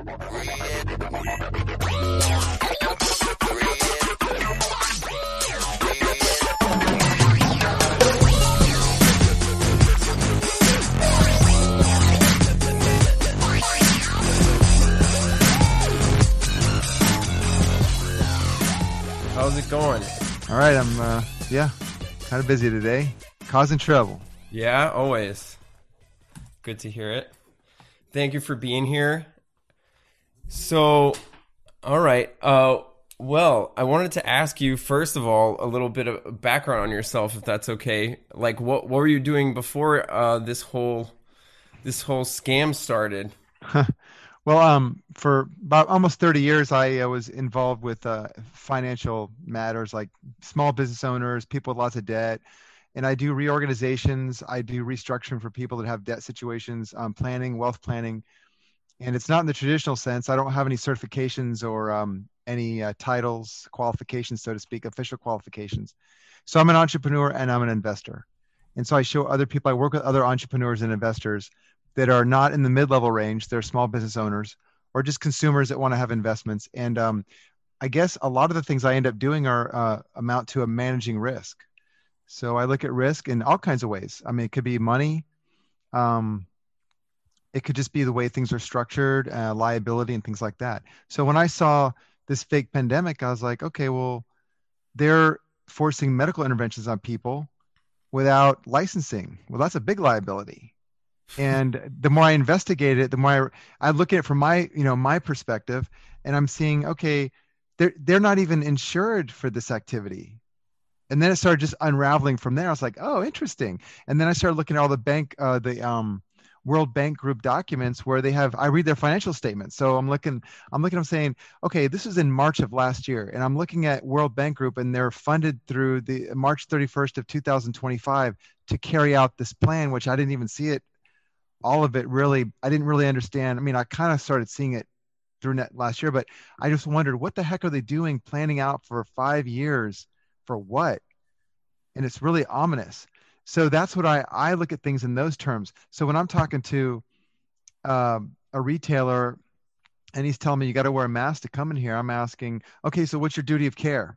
How's it going? All right, I'm uh, yeah, kind of busy today, causing trouble. Yeah, always. Good to hear it. Thank you for being here. So, all right. Uh, well, I wanted to ask you first of all a little bit of background on yourself, if that's okay. Like, what what were you doing before uh, this whole this whole scam started? Well, um, for about almost 30 years, I uh, was involved with uh, financial matters like small business owners, people with lots of debt, and I do reorganizations. I do restructuring for people that have debt situations, um, planning, wealth planning, and it's not in the traditional sense. I don't have any certifications or um, any uh, titles, qualifications, so to speak, official qualifications. So I'm an entrepreneur and I'm an investor, and so I show other people. I work with other entrepreneurs and investors that are not in the mid-level range they're small business owners or just consumers that want to have investments and um, i guess a lot of the things i end up doing are uh, amount to a managing risk so i look at risk in all kinds of ways i mean it could be money um, it could just be the way things are structured uh, liability and things like that. So when i saw this fake pandemic i was like okay well they're forcing medical interventions on people without licensing. Well that's a big liability. And the more i investigate it the more I, I look at it from my you know my perspective and i'm seeing okay they're they're not even insured for this activity. And then it started just unraveling from there. I was like oh interesting. And then i started looking at all the bank uh, the um, world bank group documents where they have i read their financial statements. So i'm looking i'm looking i'm saying okay this is in march of last year. And i'm looking at world bank group and they're funded through the march 31st of 2025 to carry out this plan which i didn't even see it all of it really i didn't really understand. I mean i kind of started seeing it through net last year but i just wondered what the heck are they doing planning out for five years for what? And it's really ominous so that's what i i look at things in those terms so when i'm talking to um, a retailer and he's telling me you got to wear a mask to come in here i'm asking okay so what's your duty of care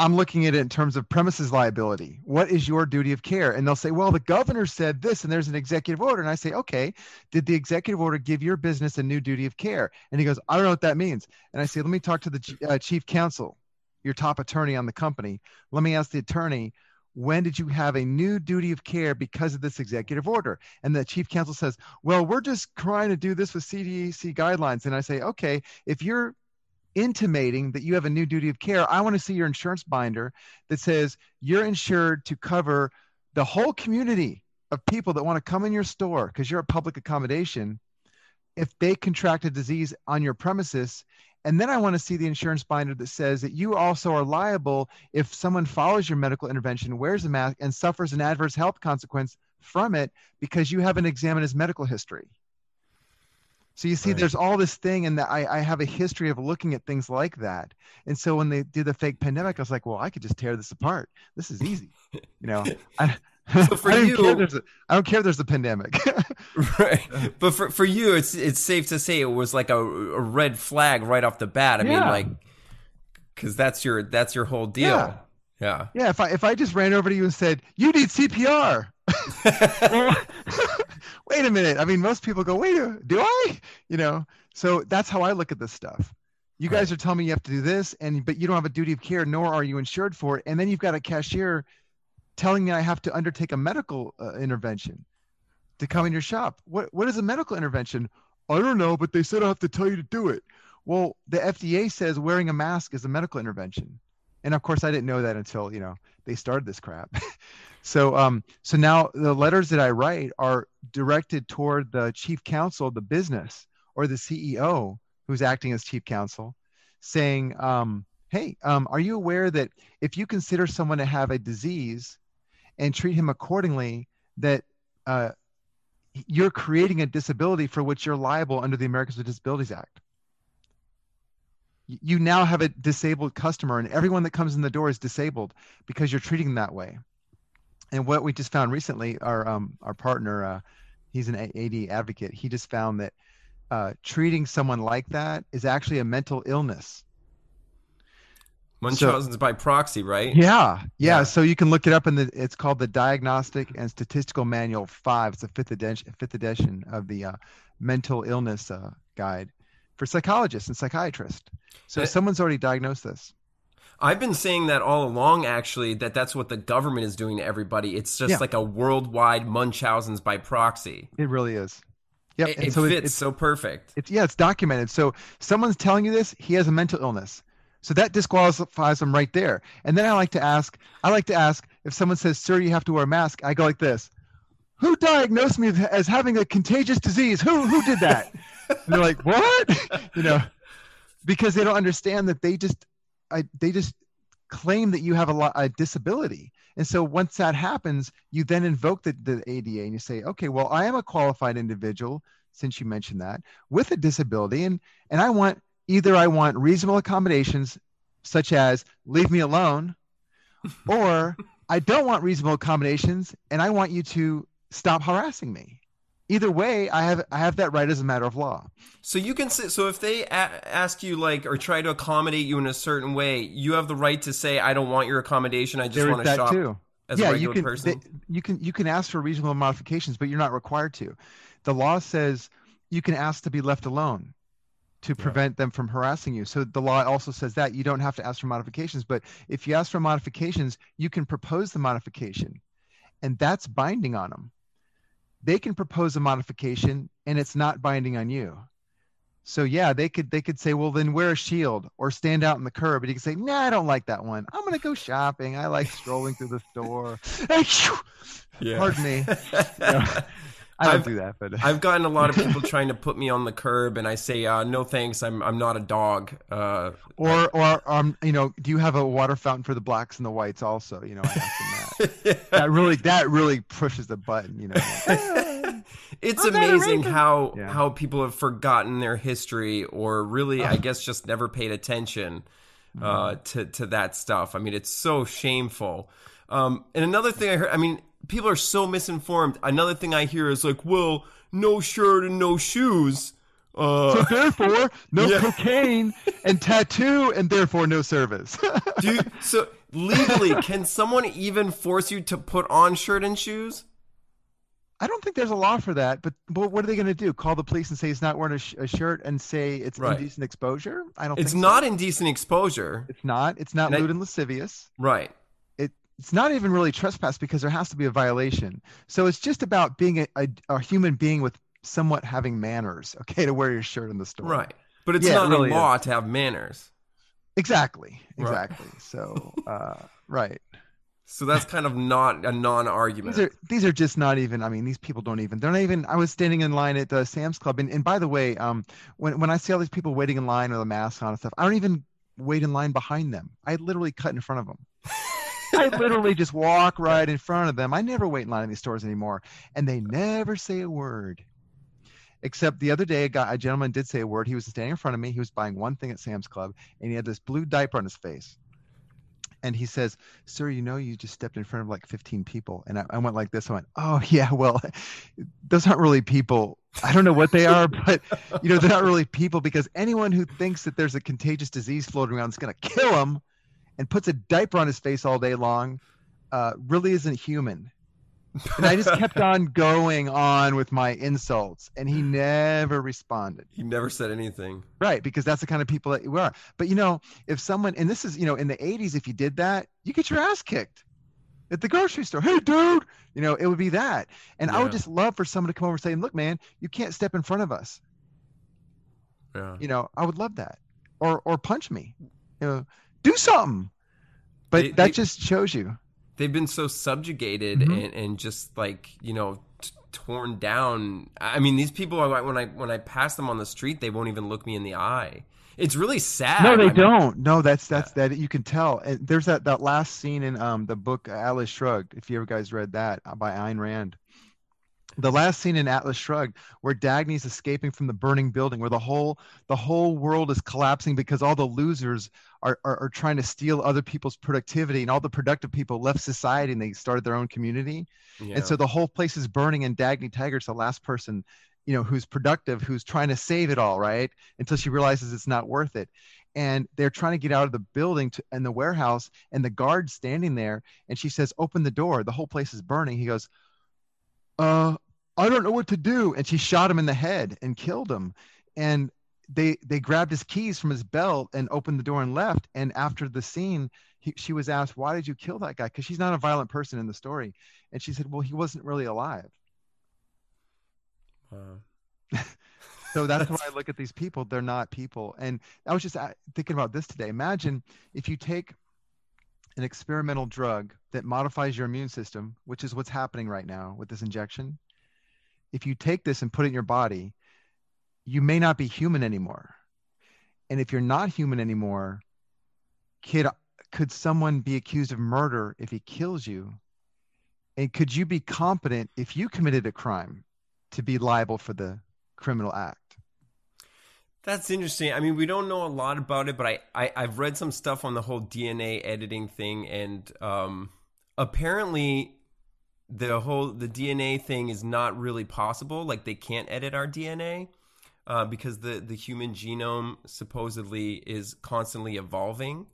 I'm looking at it in terms of premises liability. What is your duty of care? And they'll say, well, the governor said this, and there's an executive order. And I say, okay, did the executive order give your business a new duty of care? And he goes, I don't know what that means. And I say, let me talk to the uh, chief counsel, your top attorney on the company. Let me ask the attorney, when did you have a new duty of care because of this executive order? And the chief counsel says, well, we're just trying to do this with CDC guidelines. And I say, okay, if you're intimating that you have a new duty of care, I want to see your insurance binder that says you're insured to cover the whole community of people that want to come in your store because you're a public accommodation if they contract a disease on your premises. And then I want to see the insurance binder that says that you also are liable if someone follows your medical intervention, wears a mask, and suffers an adverse health consequence from it because you haven't examined his medical history. So you see, right. there's all this thing, and I, I have a history of looking at things like that. And so when they did the fake pandemic, I was like, well, I could just tear this apart. This is easy, you know. I, so for I you, a, I don't care if there's a pandemic. right. But for, for you, it's it's safe to say it was like a, a red flag right off the bat. I yeah. mean, like, because that's your that's your whole deal. Yeah. Yeah. Yeah. If I if I just ran over to you and said you need CPR, wait a minute. I mean, most people go, wait, do I? You know, so that's how I look at this stuff. You guys are telling me you have to do this, and but you don't have a duty of care, nor are you insured for it. And then you've got a cashier telling me I have to undertake a medical uh, intervention to come in your shop. What what is a medical intervention? I don't know, but they said I have to tell you to do it. Well, the FDA says wearing a mask is a medical intervention, and of course I didn't know that until you know they started this crap. So um so now the letters that I write are directed toward the chief counsel of the business or the CEO who's acting as chief counsel, saying, um, "Hey, um, are you aware that if you consider someone to have a disease and treat him accordingly, that uh, you're creating a disability for which you're liable under the Americans with Disabilities Act?" You now have a disabled customer, and everyone that comes in the door is disabled because you're treating them that way. And what we just found recently, our um, our partner, uh, he's an AD advocate. He just found that uh, treating someone like that is actually a mental illness. Munchausen's so, by proxy, right? Yeah, yeah, yeah, So you can look it up in the. It's called the Diagnostic and Statistical Manual Five. It's a fifth edition, fifth edition of the uh, mental illness uh, guide for psychologists and psychiatrists. So it, someone's already diagnosed this. I've been saying that all along, actually, that that's what the government is doing to everybody. It's just yeah. like a worldwide Munchausen's by proxy. It really is. Yep. It, it so fits it's, so perfect. It's yeah, it's documented. So someone's telling you this, he has a mental illness. So that disqualifies them right there. And then I like to ask, I like to ask if someone says, "Sir, you have to wear a mask." I go like this: Who diagnosed me as having a contagious disease? Who who did that? and they're like, "What?" you know, because they don't understand that they just, I, they just claim that you have a, lot, a disability. And so once that happens, you then invoke the, the ADA and you say, okay, well, I am a qualified individual, since you mentioned that, with a disability. And, and I want either I want reasonable accommodations, such as leave me alone, or I don't want reasonable accommodations and I want you to stop harassing me. Either way, I have I have that right as a matter of law. So you can say so if they a- ask you like or try to accommodate you in a certain way, you have the right to say I don't want your accommodation. I just want to shop too. as yeah, a regular you can. They, you can you can ask for reasonable modifications, but you're not required to. The law says you can ask to be left alone to prevent yeah. them from harassing you. So the law also says that you don't have to ask for modifications, but if you ask for modifications, you can propose the modification, and that's binding on them they can propose a modification and it's not binding on you. So yeah, they could they could say, well, then wear a shield or stand out in the curb, and you can say, nah, I don't like that one. I'm gonna go shopping. I like strolling through the store. yeah. Pardon me. I don't I've, do that, but I've gotten a lot of people trying to put me on the curb, and I say, uh, "No, thanks. I'm I'm not a dog." Uh, or or um, you know, do you have a water fountain for the blacks and the whites? Also, you know, I ask that. that really that really pushes the button. You know, it's I'm amazing how yeah. how people have forgotten their history, or really, I guess, just never paid attention uh, mm-hmm. to to that stuff. I mean, it's so shameful. Um, and another thing I heard, I mean, people are so misinformed. Another thing I hear is like, well, no shirt and no shoes. Uh, so therefore, no yeah. cocaine and tattoo, and therefore no service. Dude, so legally, can someone even force you to put on shirt and shoes? I don't think there's a law for that, but, but what are they going to do? Call the police and say he's not wearing a, sh- a shirt and say it's right. indecent exposure? I don't. It's not so. indecent exposure. It's not. It's not and lewd I, and lascivious. Right it's not even really trespass because there has to be a violation. So it's just about being a, a, a, human being with somewhat having manners, okay, to wear your shirt in the store. Right. But it's yeah, not it really a law is. to have manners. Exactly. Exactly. Right. So, uh, right. So that's kind of not a non-argument. These are these are just not even. I mean, these people don't even. They're not even. I was standing in line at the Sam's Club, and, and by the way, um, when when I see all these people waiting in line with a mask on and stuff, I don't even wait in line behind them. I literally cut in front of them. I literally just walk right in front of them. I never wait in line in these stores anymore, and they never say a word. Except the other day, a, guy, a gentleman did say a word. He was standing in front of me. He was buying one thing at Sam's Club, and he had this blue diaper on his face. And he says, "Sir, you know, you just stepped in front of like 15 people." And I, I went like this. I went, "Oh yeah, well, those aren't really people. I don't know what they are, but you know, they're not really people because anyone who thinks that there's a contagious disease floating around is going to kill them." And puts a diaper on his face all day long uh, really isn't human. And I just kept on going on with my insults, and he never responded. He never said anything. Right, because that's the kind of people that we are. But you know, if someone, and this is, you know, in the 80s, if you did that, you get your ass kicked at the grocery store. Hey, dude, you know, it would be that. And yeah. I would just love for someone to come over and say, look, man, you can't step in front of us. Yeah. You know, I would love that. Or, or punch me. You know, do something. But they, that they, just shows you. they've been so subjugated Mm-hmm. and, and just like you know t- torn down. I mean, these people I- when I when I pass them on the street, they won't even look me in the eye. It's really sad. No, I they mean, don't. No, that's that's that you can tell. And there's that that last scene in um the book Atlas Shrugged. If you ever guys read that uh, by Ayn Rand. The last scene in Atlas Shrugged, where Dagny's escaping from the burning building, where the whole the whole world is collapsing because all the losers are, are are trying to steal other people's productivity, and all the productive people left society and they started their own community. Yeah. And so the whole place is burning, and Dagny Taggart's the last person, you know, who's productive, who's trying to save it all, right? Until she realizes it's not worth it. And they're trying to get out of the building to, and the warehouse, and the guard's standing there, and she says, "Open the door." The whole place is burning. He goes, "Uh, I don't know what to do," and she shot him in the head and killed him. And they they grabbed his keys from his belt and opened the door and left. And after the scene, he, she was asked, "Why did you kill that guy?" Because she's not a violent person in the story, and she said, "Well, he wasn't really alive." Wow. So that's why I look at these people; they're not people. And I was just uh, thinking about this today. Imagine if you take an experimental drug that modifies your immune system, which is what's happening right now with this injection. If you take this and put it in your body, you may not be human anymore. And if you're not human anymore, kid, could someone be accused of murder if he kills you? And could you be competent if you committed a crime to be liable for the criminal act? That's interesting. I mean, we don't know a lot about it, but I, I I've read some stuff on the whole DNA editing thing, and um, apparently the whole the DNA thing is not really possible. Like they can't edit our DNA uh, because the the human genome supposedly is constantly evolving.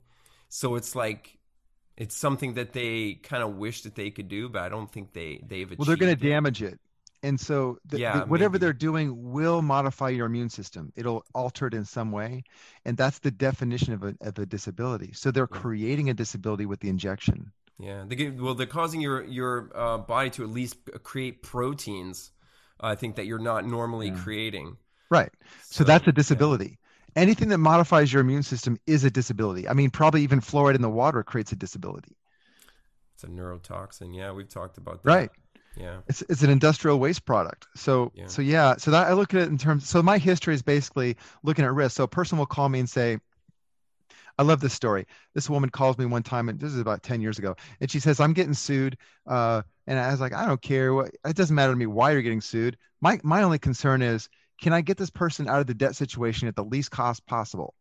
So it's like it's something that they kind of wish that they could do, but I don't think they they've achieved. Well, they're going to damage it. And so, the, Yeah, the- whatever maybe. they're doing will modify your immune system. It'll alter it in some way, and that's the definition of a of a disability. So they're Yeah. creating a disability with the injection. Yeah, they give, well, they're causing your your uh, body to at least create proteins. I think that you're not normally Yeah. creating. Right. So, that's a disability. Anything that modifies your immune system is a disability. I mean, probably even fluoride in the water creates a disability. It's a neurotoxin. Yeah, we've talked about that. Right. Yeah. It's it's an industrial waste product. So Yeah. so yeah. So that I look at it in terms. So my history is basically looking at risk. So a person will call me and say, I love this story. This woman calls me one time, and this is about 10 years ago, and she says, I'm getting sued. Uh, and I was like, I don't care. It doesn't matter to me why you're getting sued. My, my only concern is, can I get this person out of the debt situation at the least cost possible?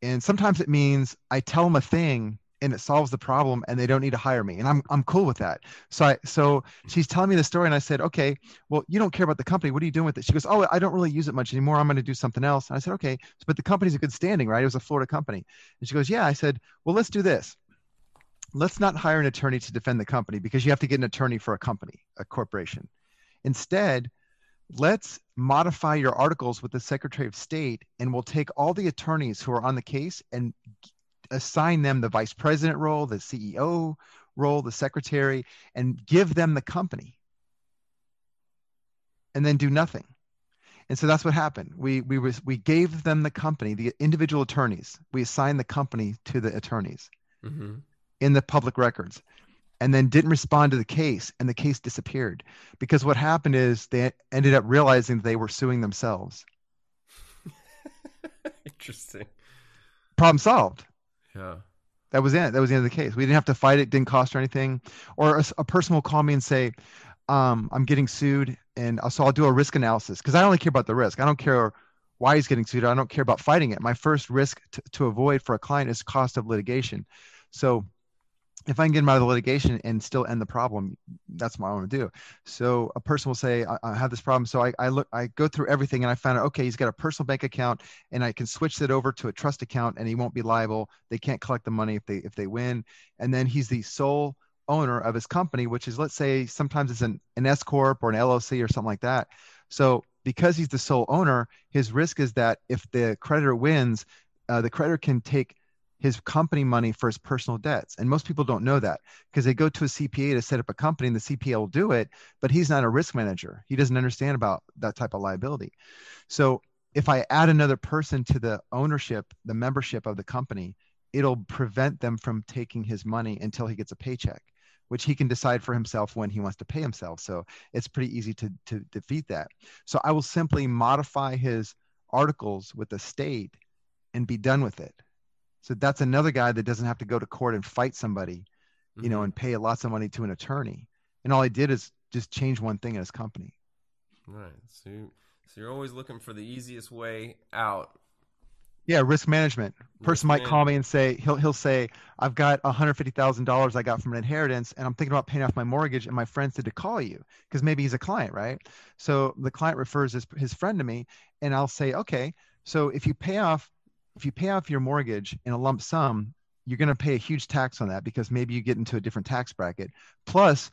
And sometimes it means I tell them a thing and it solves the problem and they don't need to hire me. And I'm, I'm cool with that. So I, so she's telling me the story and I said, okay, well, you don't care about the company. What are you doing with it? She goes, oh, I don't really use it much anymore. I'm going to do something else. And I said, okay, but the company's a good standing, right? It was a Florida company. And she goes, yeah. I said, well, let's do this. Let's not hire an attorney to defend the company because you have to get an attorney for a company, a corporation. Instead, let's modify your articles with the Secretary of State and we'll take all the attorneys who are on the case and assign them the vice president role, the CEO role, the secretary, and give them the company. And then do nothing. And so that's what happened. We we was we gave them the company, the individual attorneys. We assigned the company to the attorneys hmm in the public records and then didn't respond to the case and the case disappeared because what happened is they ended up realizing they were suing themselves Interesting. problem solved Yeah. that was it. That was the end of the case. We didn't have to fight it didn't cost her anything. Or a, a person will call me and say um, i'm getting sued and uh, so i'll do a risk analysis because i only care about the risk. I don't care why he's getting sued. I don't care about fighting it. My first risk t- to avoid for a client is cost of litigation. So if I can get him out of the litigation and still end the problem, that's what I want to do. So a person will say, I, I have this problem. So I, I look, I go through everything and I found out, okay, he's got a personal bank account and I can switch that over to a trust account and he won't be liable. They can't collect the money if they, if they win. And then he's the sole owner of his company, which is, let's say sometimes it's an, an S corp or an LLC or something like that. So because he's the sole owner, his risk is that if the creditor wins, uh, the creditor can take his company money for his personal debts. And most people don't know that because they go to a CPA to set up a company and the CPA will do it, but he's not a risk manager. He doesn't understand about that type of liability. So if I add another person to the ownership, the membership of the company, it'll prevent them from taking his money until he gets a paycheck. which he can decide for himself when he wants to pay himself. So it's pretty easy to, to defeat that. So I will simply modify his articles with the state and be done with it. So that's another guy that doesn't have to go to court and fight somebody, you know, Mhm. and pay lots of money to an attorney. And all he did is just change one thing in his company. Right. So, so you're always looking for the easiest way out. Yeah, risk management. Person might call me and say he'll he'll say I've got hundred fifty thousand dollars I got from an inheritance, and I'm thinking about paying off my mortgage. And my friend said to call you because maybe he's a client, right? So the client refers his his friend to me, and I'll say, okay, so if you pay off if you pay off your mortgage in a lump sum, you're going to pay a huge tax on that because maybe you get into a different tax bracket. Plus,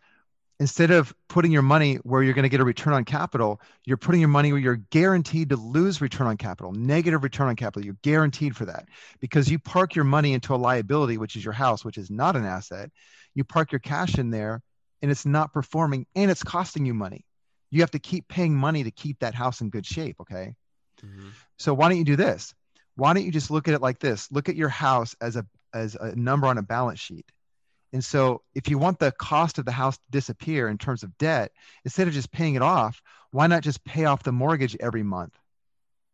instead of putting your money where you're going to get a return on capital, you're putting your money where you're guaranteed to lose return on capital, negative return on capital. You're guaranteed for that because you park your money into a liability, which is your house, which is not an asset. You park your cash in there and it's not performing and it's costing you money. You have to keep paying money to keep that house in good shape. Okay. Mhm. So why don't you do this? Why don't you just look at it like this? Look at your house as a as a number on a balance sheet. And so if you want the cost of the house to disappear in terms of debt, instead of just paying it off, why not just pay off the mortgage every month?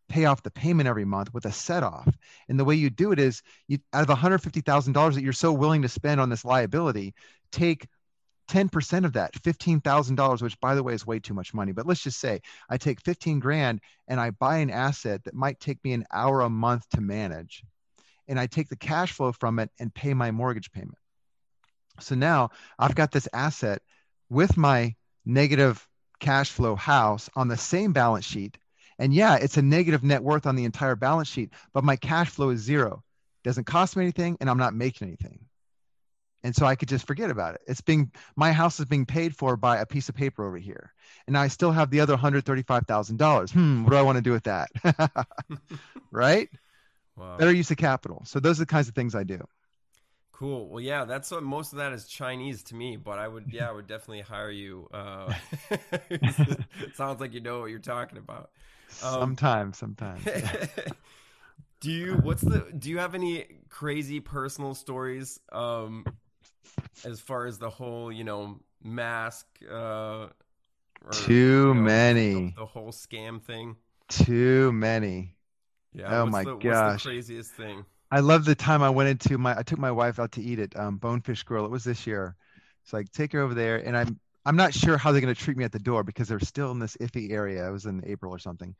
Pay off the payment every month with a set off. And the way you do it is you out of $150,000 that you're so willing to spend on this liability, take 10% of that, $15,000, which by the way is way too much money. But let's just say I take 15 grand and I buy an asset that might take me an hour a month to manage. And I take the cash flow from it and pay my mortgage payment. So now I've got this asset with my negative cash flow house on the same balance sheet. And yeah, it's a negative net worth on the entire balance sheet, but my cash flow is zero. Doesn't cost me anything and I'm not making anything. And so I could just forget about it. It's being my house is being paid for by a piece of paper over here. And I still have the other $135,000. Hmm, what do I want to do with that? right? Wow. Better use of capital. So those are the kinds of things I do. Cool. Well, yeah, that's what most of that is Chinese to me, but I would, yeah, I would definitely hire you. Uh, sounds like you know what you're talking about. Um, sometimes, sometimes. yeah. do you? What's the? Do you have any crazy personal stories? Um, as far as the whole, you know, mask. Uh, or, Too you know, many. The, the whole scam thing. Too many. Yeah. Oh my the, What's gosh. the craziest thing? I love the time I went into my I took my wife out to eat at um, Bonefish Grill. It was this year. It's like take her over there, and I'm I'm not sure how they're going to treat me at the door because they're still in this iffy area. It was in April or something.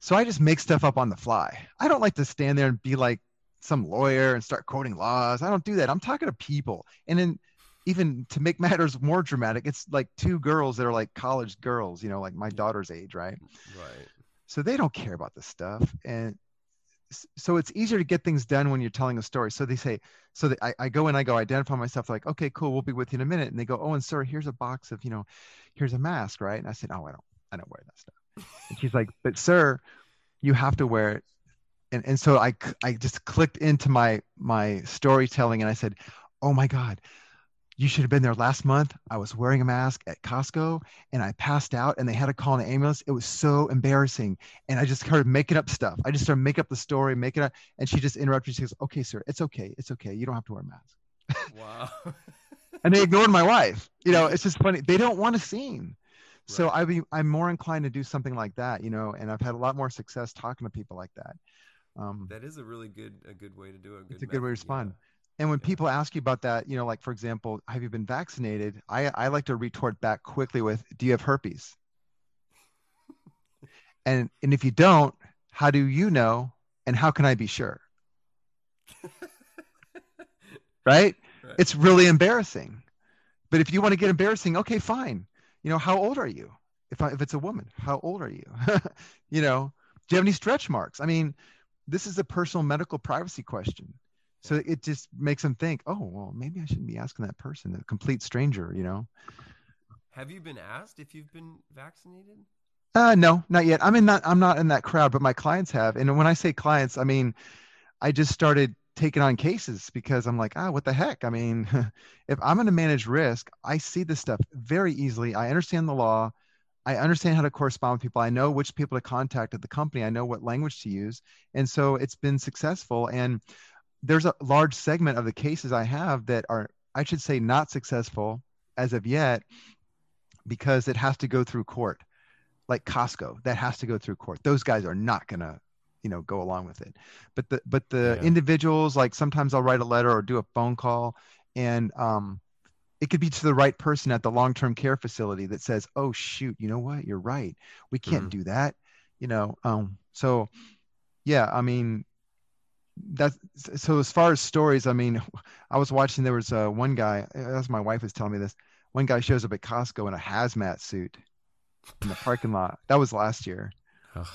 So I just make stuff up on the fly. I don't like to stand there and be like some lawyer and start quoting laws. I don't do that. I'm talking to people, and then even to make matters more dramatic, it's like two girls that are like college girls, you know, like my daughter's age, right? Right. so they don't care about this stuff and so it's easier to get things done when you're telling a story so they say so that I, I go and i go identify myself like okay cool we'll be with you in a minute and they go oh and sir here's a box of you know here's a mask right and i said oh i don't i don't wear that stuff and she's like but sir you have to wear it and, and so I, I just clicked into my my storytelling and i said oh my god you should have been there last month. I was wearing a mask at Costco and I passed out and they had to call an ambulance. It was so embarrassing. And I just started making up stuff. I just started making up the story, making it up. And she just interrupted. She goes, okay, sir, it's okay. It's okay. You don't have to wear a mask. Wow. And they ignored my wife. You know, it's just funny. They don't want a scene. So Right. I be, I'm more inclined to do something like that, you know, and I've had a lot more success talking to people like that. Um, that is a really good a good way to do it. it's a good way to respond. yeah. And when Yeah. people ask you about that, you know, like for example, have you been vaccinated? I, I like to retort back quickly with, do you have herpes? and and if you don't, how do you know? And how can I be sure? right? Right. It's really embarrassing. But if you want to get embarrassing, okay, fine. You know, how old are you? If I, if it's a woman, how old are you? you know, do you have any stretch marks? I mean, this is a personal medical privacy question. So it just makes them think, oh, well, maybe I shouldn't be asking that person, a complete stranger, you know? Have you been asked if you've been vaccinated? Uh, no, not yet. I'm in not, I'm not in that crowd, but my clients have. And when I say clients, I mean, I just started taking on cases because I'm like, ah, what the heck? I mean, if I'm going to manage risk, I see this stuff very easily. I understand the law. I understand how to correspond with people. I know which people to contact at the company. I know what language to use. And so it's been successful. And there's a large segment of the cases I have that are I should say not successful as of yet because it has to go through court. Like Costco, that has to go through court. Those guys are not gonna, you know, go along with it. But the but the Yeah. individuals, like sometimes I'll write a letter or do a phone call, and um, it could be to the right person at the long-term care facility that says, "Oh shoot, you know what? You're right. We can't Mhm. do that." You know, um, so yeah, I mean, that's so as far as stories. I mean, I was watching. There was uh, one guy. As my wife was telling me this, one guy shows up at Costco in a hazmat suit in the parking lot. That was last year. Ugh,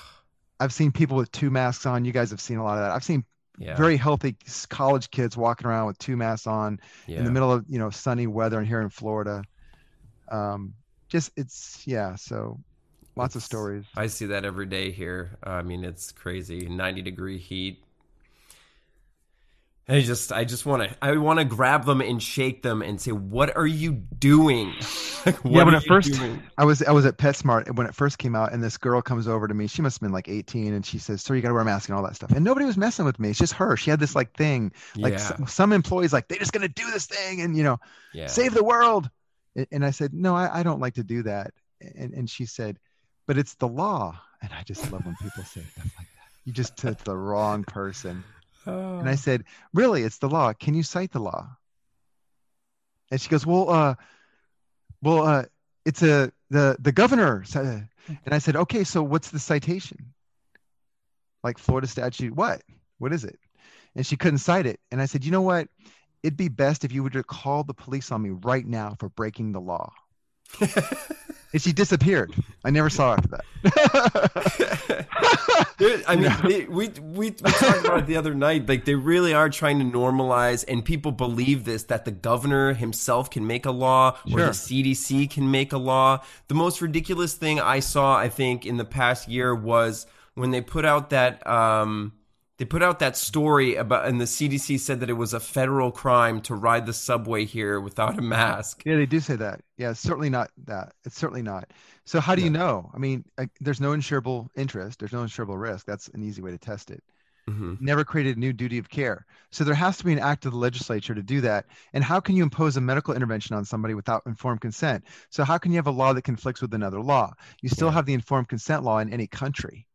I've seen people with two masks on. You guys have seen a lot of that. I've seen yeah. very healthy college kids walking around with two masks on yeah. in the middle of you know sunny weather and here in Florida. Um, just it's yeah. So lots of stories. I see that every day here. I mean, it's crazy. 90 degree heat. I just, I just want to, I want to grab them and shake them and say, "What are you doing?" Like, yeah, when it first, doing? I was I was at PetSmart when it first came out, and this girl comes over to me. She must have been like 18, and she says, "Sir, you got to wear a mask and all that stuff." And nobody was messing with me. It's just her. She had this like thing. Like yeah, some, some employees, like they're just gonna do this thing, and you know, yeah. save the world. And, and I said, "No, I, I don't like to do that." And and she said, "But it's the law." And I just love when people say stuff like that. You just took the wrong person. And I said, "Really? It's the law. Can you cite the law?" And she goes, "Well, uh, well, uh, it's a the the governor." said- And I said, "Okay, so what's the citation?" Like Florida statute, what? What is it? And she couldn't cite it. And I said, "You know what? It'd be best if you would to call the police on me right now for breaking the law." And she disappeared. I never saw her after that. I mean, know? they, we, we we talked about it the other night. Like they really are trying to normalize, and people believe this that the governor himself can make a law, or the CDC can make a law. The most ridiculous thing I saw, I think, in the past year was when they put out that um, they put out that story about, and the CDC said that it was a federal crime to ride the subway here without a mask. Yeah, they do say that. Yeah, it's certainly not that. It's certainly not. So how do you know? I mean, I, there's no insurable interest. There's no insurable risk. That's an easy way to test it. hmm Never created a new duty of care. So there has to be an act of the legislature to do that. And how can you impose a medical intervention on somebody without informed consent? So how can you have a law that conflicts with another law? You still Yeah. have the informed consent law in any country.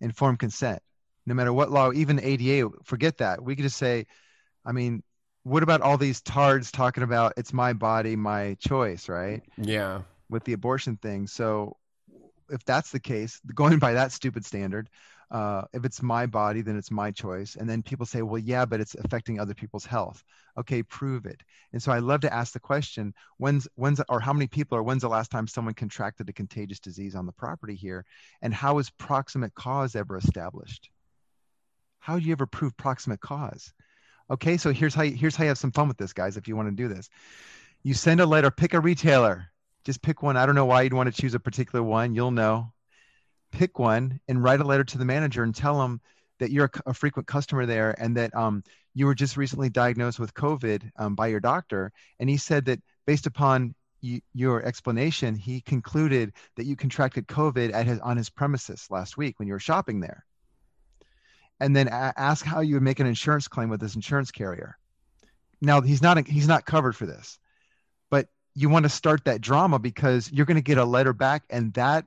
Informed consent, no matter what law, even ADA. Forget that. We could just say, I mean, what about all these tards talking about it's my body, my choice, right? Yeah. with the abortion thing. So if that's the case, going by that stupid standard, uh, if it's my body, then it's my choice. And then people say, well, yeah, but it's affecting other people's health. Okay, prove it. And so I love to ask the question, when's when's or how many people or when's the last time someone contracted a contagious disease on the property here? And how is proximate cause ever established? How do you ever prove proximate cause? Okay, so here's how you, here's how you have some fun with this, guys. If you want to do this, you send a letter, pick a retailer, just pick one. I don't know why you'd want to choose a particular one. You'll know. Pick one and write a letter to the manager and tell them that you're a, a frequent customer there and that um, you were just recently diagnosed with COVID um, by your doctor. And he said that based upon y- your explanation, he concluded that you contracted COVID at his, on his premises last week when you were shopping there. And then a- ask how you would make an insurance claim with this insurance carrier. Now he's not he's not covered for this, but you want to start that drama because you're going to get a letter back and that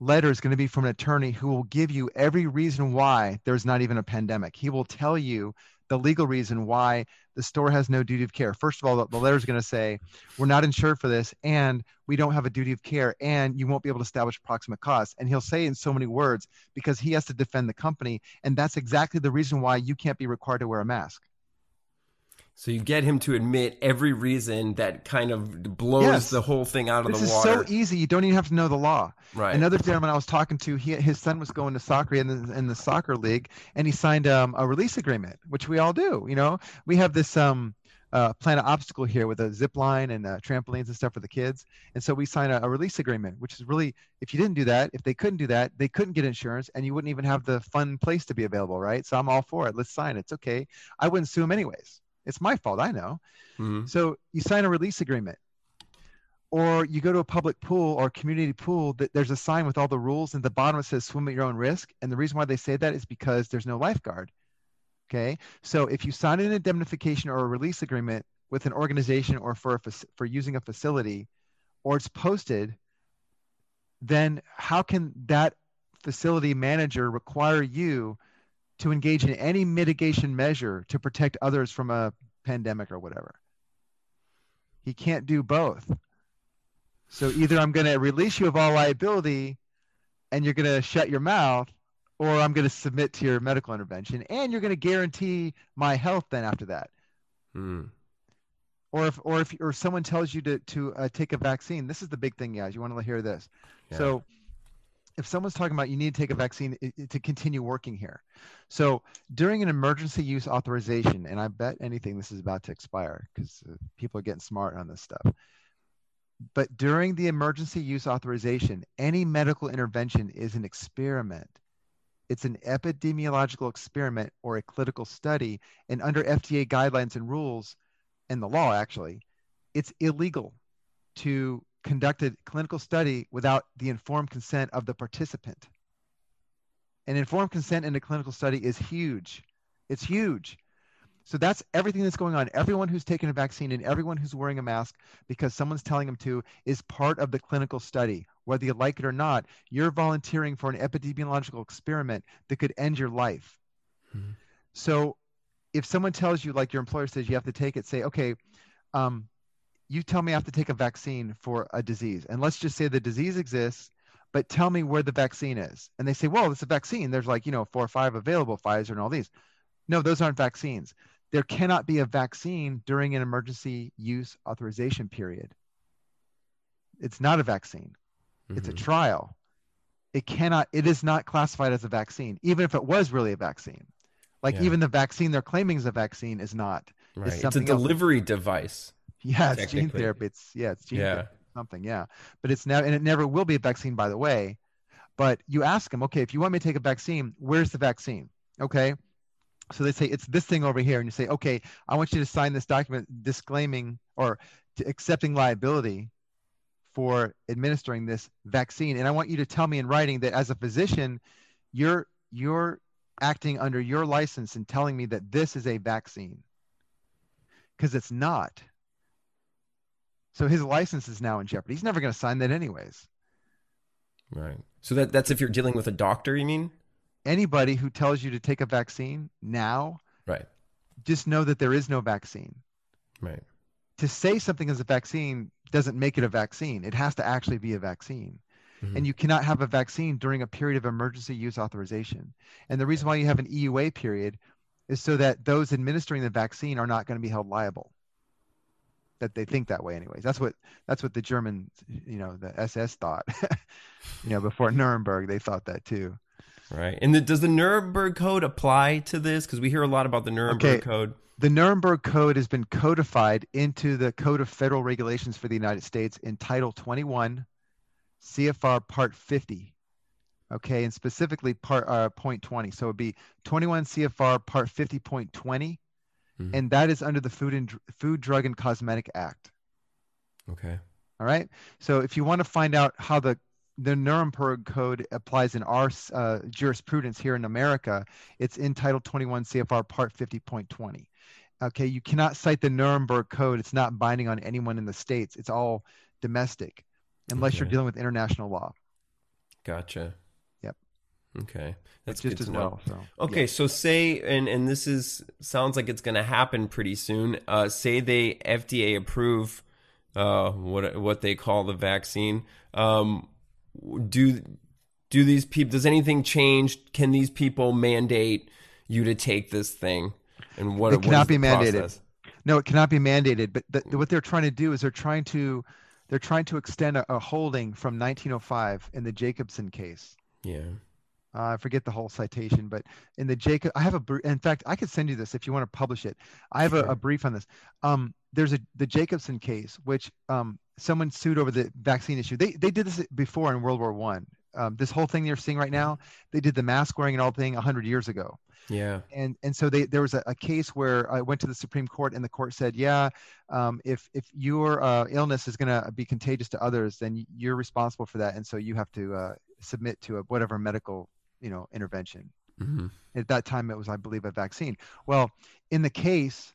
letter is going to be from an attorney who will give you every reason why there's not even a pandemic he will tell you the legal reason why the store has no duty of care. First of all the, letter is going to say we're not insured for this and we don't have a duty of care and you won't be able to establish proximate cause. And he'll say in so many words because he has to defend the company and that's exactly the reason why you can't be required to wear a mask So you get him to admit every reason that kind of blows Yes. the whole thing out of this the is so easy you don't even have to know the law right. Another gentleman I was talking to, he, his son was going to soccer in the, in the soccer league, and he signed um, a release agreement, which we all do. You know, we have this um, uh, planet obstacle here with a zip line and uh, trampolines and stuff for the kids, and so we sign a, a release agreement, which is really, if you didn't do that, if they couldn't do that, they couldn't get insurance, and you wouldn't even have the fun place to be available, right? So I'm all for it. Let's sign it. It's okay. I wouldn't sue him anyways. It's my fault. I know. Mhm. So you sign a release agreement, or you go to a public pool or community pool that there's a sign with all the rules, and the bottom it says swim at your own risk. And the reason why they say that is because there's no lifeguard. Okay. So if you sign an indemnification or a release agreement with an organization or for a, for using a facility, or it's posted, then how can that facility manager require you to engage in any mitigation measure to protect others from a pandemic or whatever? He can't do both. So either I'm going to release you of all liability and you're going to shut your mouth, or I'm going to submit to your medical intervention and you're going to guarantee my health then after that. Hmm. Or if, or if, or someone tells you to, to uh, take a vaccine, this is the big thing, guys. You want to hear this. Yeah. So if someone's talking about you need to take a vaccine to continue working here. So during an emergency use authorization, and I bet anything this is about to expire because uh, people are getting smart on this stuff. But during the emergency use authorization, any medical intervention is an experiment. It's an epidemiological experiment or a clinical study. And under FDA guidelines and rules, and the law actually, it's illegal to conduct a clinical study without the informed consent of the participant. And informed consent in a clinical study is huge. It's huge. So that's everything that's going on. Everyone who's taken a vaccine and everyone who's wearing a mask because someone's telling them to is part of the clinical study. Whether you like it or not, you're volunteering for an epidemiological experiment that could end your life. Mhm. So if someone tells you, like your employer says you have to take it, say, okay, um, you tell me I have to take a vaccine for a disease. And let's just say the disease exists, but tell me where the vaccine is. And they say, well, it's a vaccine. There's like, you know, four or five available, Pfizer and all these. No, those aren't vaccines. There cannot be a vaccine during an emergency use authorization period. It's not a vaccine, it's a Mhm. trial. It cannot, it is not classified as a vaccine, even if it was really a vaccine. Like Yeah. even the vaccine they're claiming is a vaccine is not. right. It's a something else. delivery device. Yeah, it's gene therapy. It's yeah, it's gene Yeah. therapy, something. Yeah, but it's now and it never will be a vaccine, by the way. But you ask them, okay, if you want me to take a vaccine, where's the vaccine? Okay, so they say it's this thing over here, and you say, okay, I want you to sign this document disclaiming or to accepting liability for administering this vaccine, and I want you to tell me in writing that as a physician, you're you're acting under your license and telling me that this is a vaccine because it's not. So his license is now in jeopardy. He's never going to sign that anyways. Right. So that that's if you're dealing with a doctor, you mean? Anybody who tells you to take a vaccine now, Right. just know that there is no vaccine. Right. To say something is a vaccine doesn't make it a vaccine. It has to actually be a vaccine. Mhm. And you cannot have a vaccine during a period of emergency use authorization. And the reason why you have an EUA period is so that those administering the vaccine are not going to be held liable. That they think that way, anyways. That's what that's what the German, you know, the SS thought. you know, before Nuremberg, they thought that too. Right. And the, does the Nuremberg Code apply to this? Because we hear a lot about the Nuremberg Okay. Code. The Nuremberg Code has been codified into the Code of Federal Regulations for the United States in Title 21, CFR Part 50. Okay, and specifically Part uh, Point 20. So it'd be 21 CFR Part 50.20, Mhm. and that is under the Food and Food, Drug, and Cosmetic Act. Okay. All right. So if you want to find out how the the Nuremberg Code applies in our uh, jurisprudence here in America, it's in Title 21 CFR Part 50.20. Okay, you cannot cite the Nuremberg Code. It's not binding on anyone in the states. It's all domestic, unless you're dealing with international law. Gotcha. Okay. That's just good as well. So Okay, so say and and this is sounds like it's going to happen pretty soon. Uh, say they FDA approve uh, what what they call the vaccine. Um, do do these people? Does anything change? Can these people mandate you to take this thing? And what It cannot be mandated. process? No, it cannot be mandated. But the, what they're trying to do is they're trying to they're trying to extend a, a holding from 1905 in the Jacobson case. Yeah. Uh, I forget the whole citation, but in the Jacob, I have a. In fact, I could send you this if you want to publish it. I have a, a brief on this. Um, there's a the Jacobson case, which um, someone sued over the vaccine issue. They they did this before in World War One. Um, this whole thing you're seeing right now, they did the mask wearing and all thing hundred years ago Yeah. and and so they there was a, a case where I went to the Supreme Court and the court said, yeah, um, if if your uh, illness is going to be contagious to others, then you're responsible for that, and so you have to uh, submit to a whatever medical you know intervention. hmm At that time, it was I believe a vaccine. Well, in the case,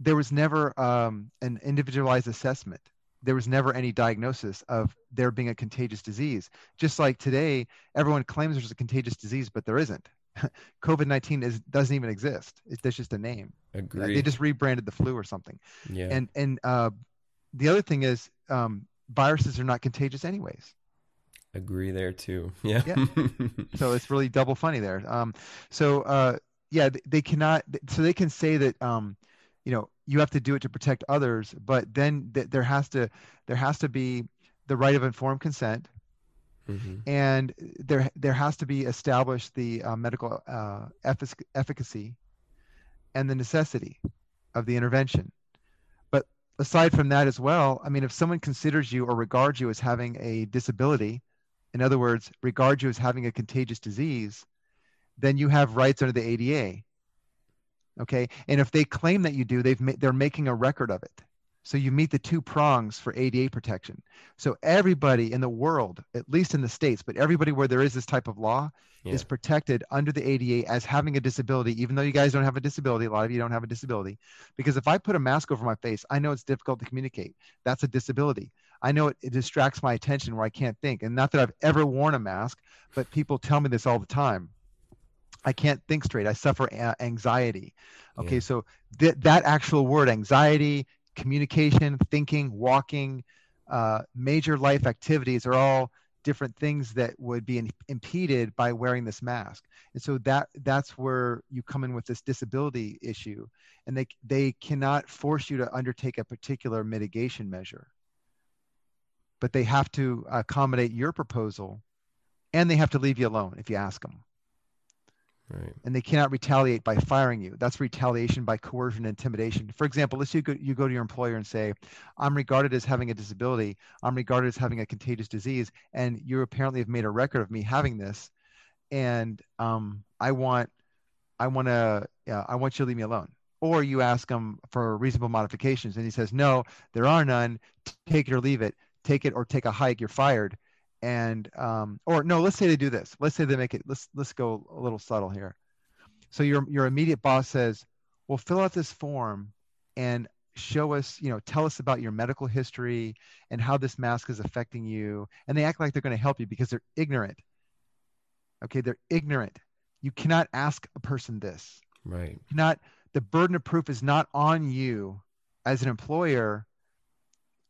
there was never um, an individualized assessment. There was never any diagnosis of there being a contagious disease. Just like today, everyone claims there's a contagious disease, but there isn't. COVID nineteen is doesn't even exist. It's there's just a name. Agree. They just rebranded the flu or something. yeah. And and uh, the other thing is um, viruses are not contagious anyways. Agree there too. Yeah. so it's really double funny there. Um, so uh, yeah, they, cannot. So they can say that um, you know you have to do it to protect others, but then th- there has to there has to be the right of informed consent, Mhm. and there there has to be established the uh, medical uh, effic- efficacy and the necessity of the intervention. But aside from that as well, I mean, if someone considers you or regards you as having a disability, in other words, regard you as having a contagious disease, then you have rights under the ADA. Okay, and if they claim that you do, they've ma- they're making a record of it. So you meet the two prongs for ADA protection. So everybody in the world, at least in the states, but everybody where there is this type of law, Yeah. is protected under the ADA as having a disability, even though you guys don't have a disability. A lot of you don't have a disability. Because if I put a mask over my face, I know it's difficult to communicate. That's a disability. I know it, it distracts my attention where I can't think. And not that I've ever worn a mask, but people tell me this all the time. I can't think straight. I suffer a- anxiety. Okay, Yeah. so th- that actual word, anxiety, communication, thinking, walking, uh, major life activities are all different things that would be in, impeded by wearing this mask. And so that that's where you come in with this disability issue, and they they cannot force you to undertake a particular mitigation measure, but they have to accommodate your proposal, and they have to leave you alone if you ask them Right. and they cannot retaliate by firing you. That's retaliation by coercion and intimidation. For example, let's say you go, you go to your employer and say, I'm regarded as having a disability, I'm regarded as having a contagious disease, and you apparently have made a record of me having this, and um, I want, I want to, yeah, I want you to leave me alone. Or you ask him for reasonable modifications, and he says, No, there are none. Take it or leave it. Take it or take a hike. You're fired. And um, or no let's say they do this. Let's say they make it let's let's go a little subtle here. So your your immediate boss says well fill out this form and show us you know tell us about your medical history and how this mask is affecting you. And they act like they're going to help you because they're ignorant. Okay they're ignorant. You cannot ask a person this. Right. not the burden of proof is not on you as an employer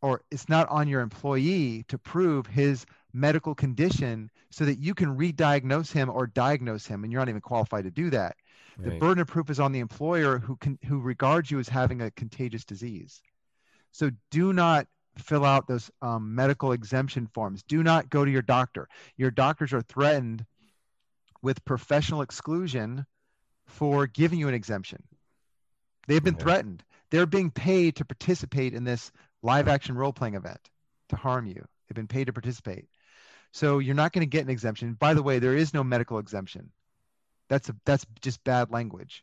or it's not on your employee to prove his medical condition so that you can re-diagnose him or diagnose him and you're not even qualified to do that. The burden of proof is on the employer who can who regards you as having a contagious disease. So do not fill out those um, medical exemption forms. Do not go to your doctor. Your doctors are threatened with professional exclusion for giving you an exemption. They've been Okay. threatened. They're being paid to participate in this live action role playing event to harm you. They've been paid to participate. So you're not going to get an exemption. By the way there is no medical exemption. That's a that's just bad language.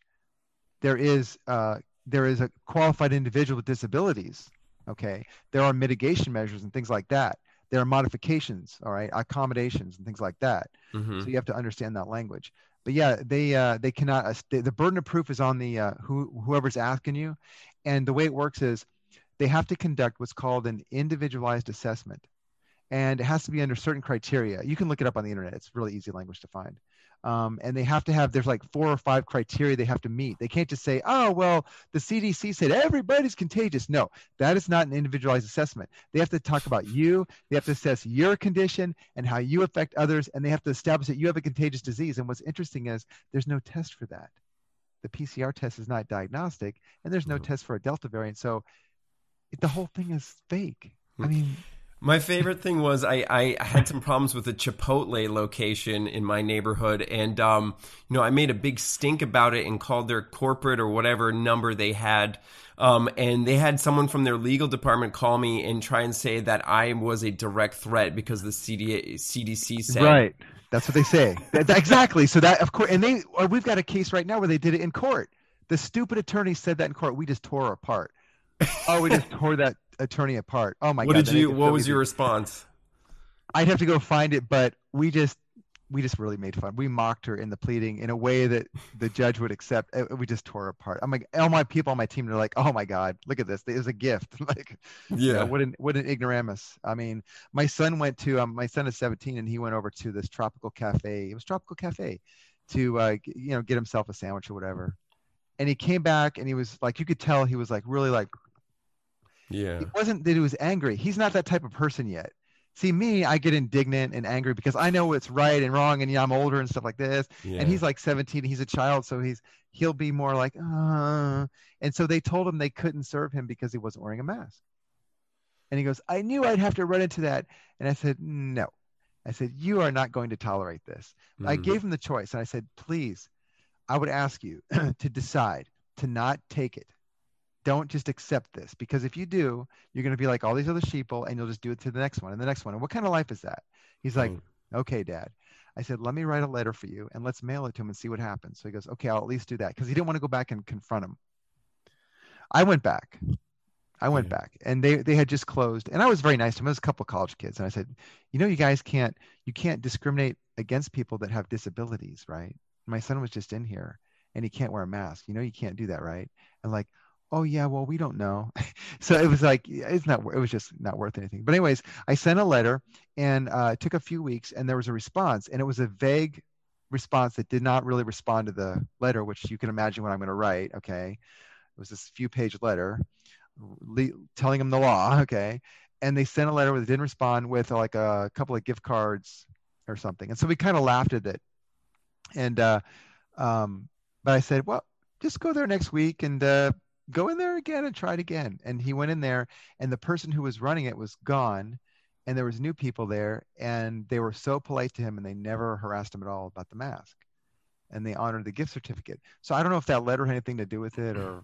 There is uh, there is a qualified individual with disabilities okay? There are mitigation measures and things like that. There are modifications all right? Accommodations and things like that. Mhm. so you have to understand that language. But yeah they uh, they cannot uh, the, the burden of proof is on the uh, who whoever's asking you. And the way it works is they have to conduct what's called an individualized assessment. And it has to be under certain criteria. You can look it up on the internet. It's really easy language to find. Um, and they have to have there's like four or five criteria they have to meet. They can't just say oh well the cdc said everybody's contagious. No that is not an individualized assessment. They have to talk about you. They have to assess your condition and how you affect others. And they have to establish that you have a contagious disease. And what's interesting is there's no test for that. The pcr test is not diagnostic and there's no No. test for a delta variant. So the whole thing is fake. I mean My favorite thing was I, I had some problems with a Chipotle location in my neighborhood, and um, you know I made a big stink about it and called their corporate or whatever number they had, um, and they had someone from their legal department call me and try and say that I was a direct threat because the CD, CDC said right. That's what they say. Exactly. So that of course and they we've got a case right now where they did it in court. The stupid attorney said that in court. We just tore apart oh we just tore that attorney apart oh my What god did you? What so was easy. your response? i'd have to go find it but we just we just really made fun. We mocked her in the pleading in a way that the judge would accept. Uh, We just tore her apart. I'm like, all my people on my team are like, oh my god, look at this. It was a gift. like, you know, Yeah. what an what an ignoramus. I mean, my son went to um, my son is 17 and he went over to this tropical cafe. It was tropical cafe to uh, you know get himself a sandwich or whatever. And he came back and he was like, you could tell he was like really like Yeah. it wasn't that he was angry. He's not that type of person yet. See me, I get indignant and angry because I know what's right and wrong, and yeah, I'm older and stuff like this. Yeah. And he's like 17, he's a child, so he's he'll be more like, uh. And so they told him they couldn't serve him because he wasn't wearing a mask. And he goes, I knew I'd have to run into that. And I said, No. I said, You are not going to tolerate this. I Mhm. gave him the choice, and I said, Please, I would ask you to decide to not take it don't just accept this because if you do, you're going to be like all these other sheeple and you'll just do it to the next one and the next one. And what kind of life is that? He's like, Mm. okay, dad. I said, let me write a letter for you and let's mail it to him and see what happens. So he goes, okay, I'll at least do that because he didn't want to go back and confront him. I went back. I went Yeah. back and they, they had just closed and I was very nice to him. It was a couple of college kids. And I said, you know, you guys can't, you can't discriminate against people that have disabilities, right? My son was just in here and he can't wear a mask. You know, you can't do that, right? And like, oh yeah well we don't know. So it was like it's not it was just not worth anything. But anyways i sent a letter and uh, it took a few weeks and there was a response and it was a vague response that did not really respond to the letter which you can imagine what i'm going to write okay? It was this few page letter le- telling them the law okay? And they sent a letter that didn't respond with like a couple of gift cards or something. And so we kind of laughed at it. And uh um but i said well just go there next week and uh go in there again and try it again. And he went in there, and the person who was running it was gone, and there was new people there, and they were so polite to him, and they never harassed him at all about the mask, and they honored the gift certificate. So I don't know if that letter had anything to do with it or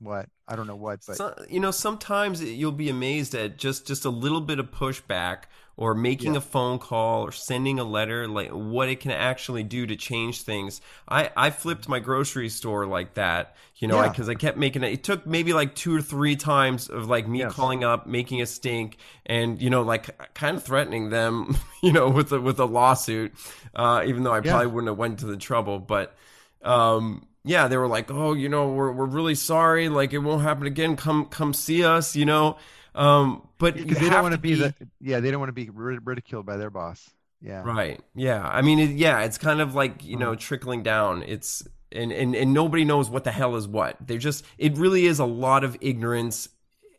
what. I don't know what, but So- you know, sometimes you'll be amazed at just just a little bit of pushback or making Yeah. a phone call or sending a letter, like what it can actually do to change things. I I flipped my grocery store like that, you know, Yeah. because I kept making it. It took maybe like two or three times of like me Yes. calling up, making a stink, and you know, like kind of threatening them, you know, with a with a lawsuit, uh, even though I Yeah. probably wouldn't have went to the trouble, but um yeah they were like oh you know we're we're really sorry like it won't happen again come come see us you know um but they don't want to to be the yeah they don't want to be ridiculed by their boss. Yeah. right yeah i mean it, yeah it's kind of like you know trickling down it's and, and and nobody knows what the hell is what they're just it really is a lot of ignorance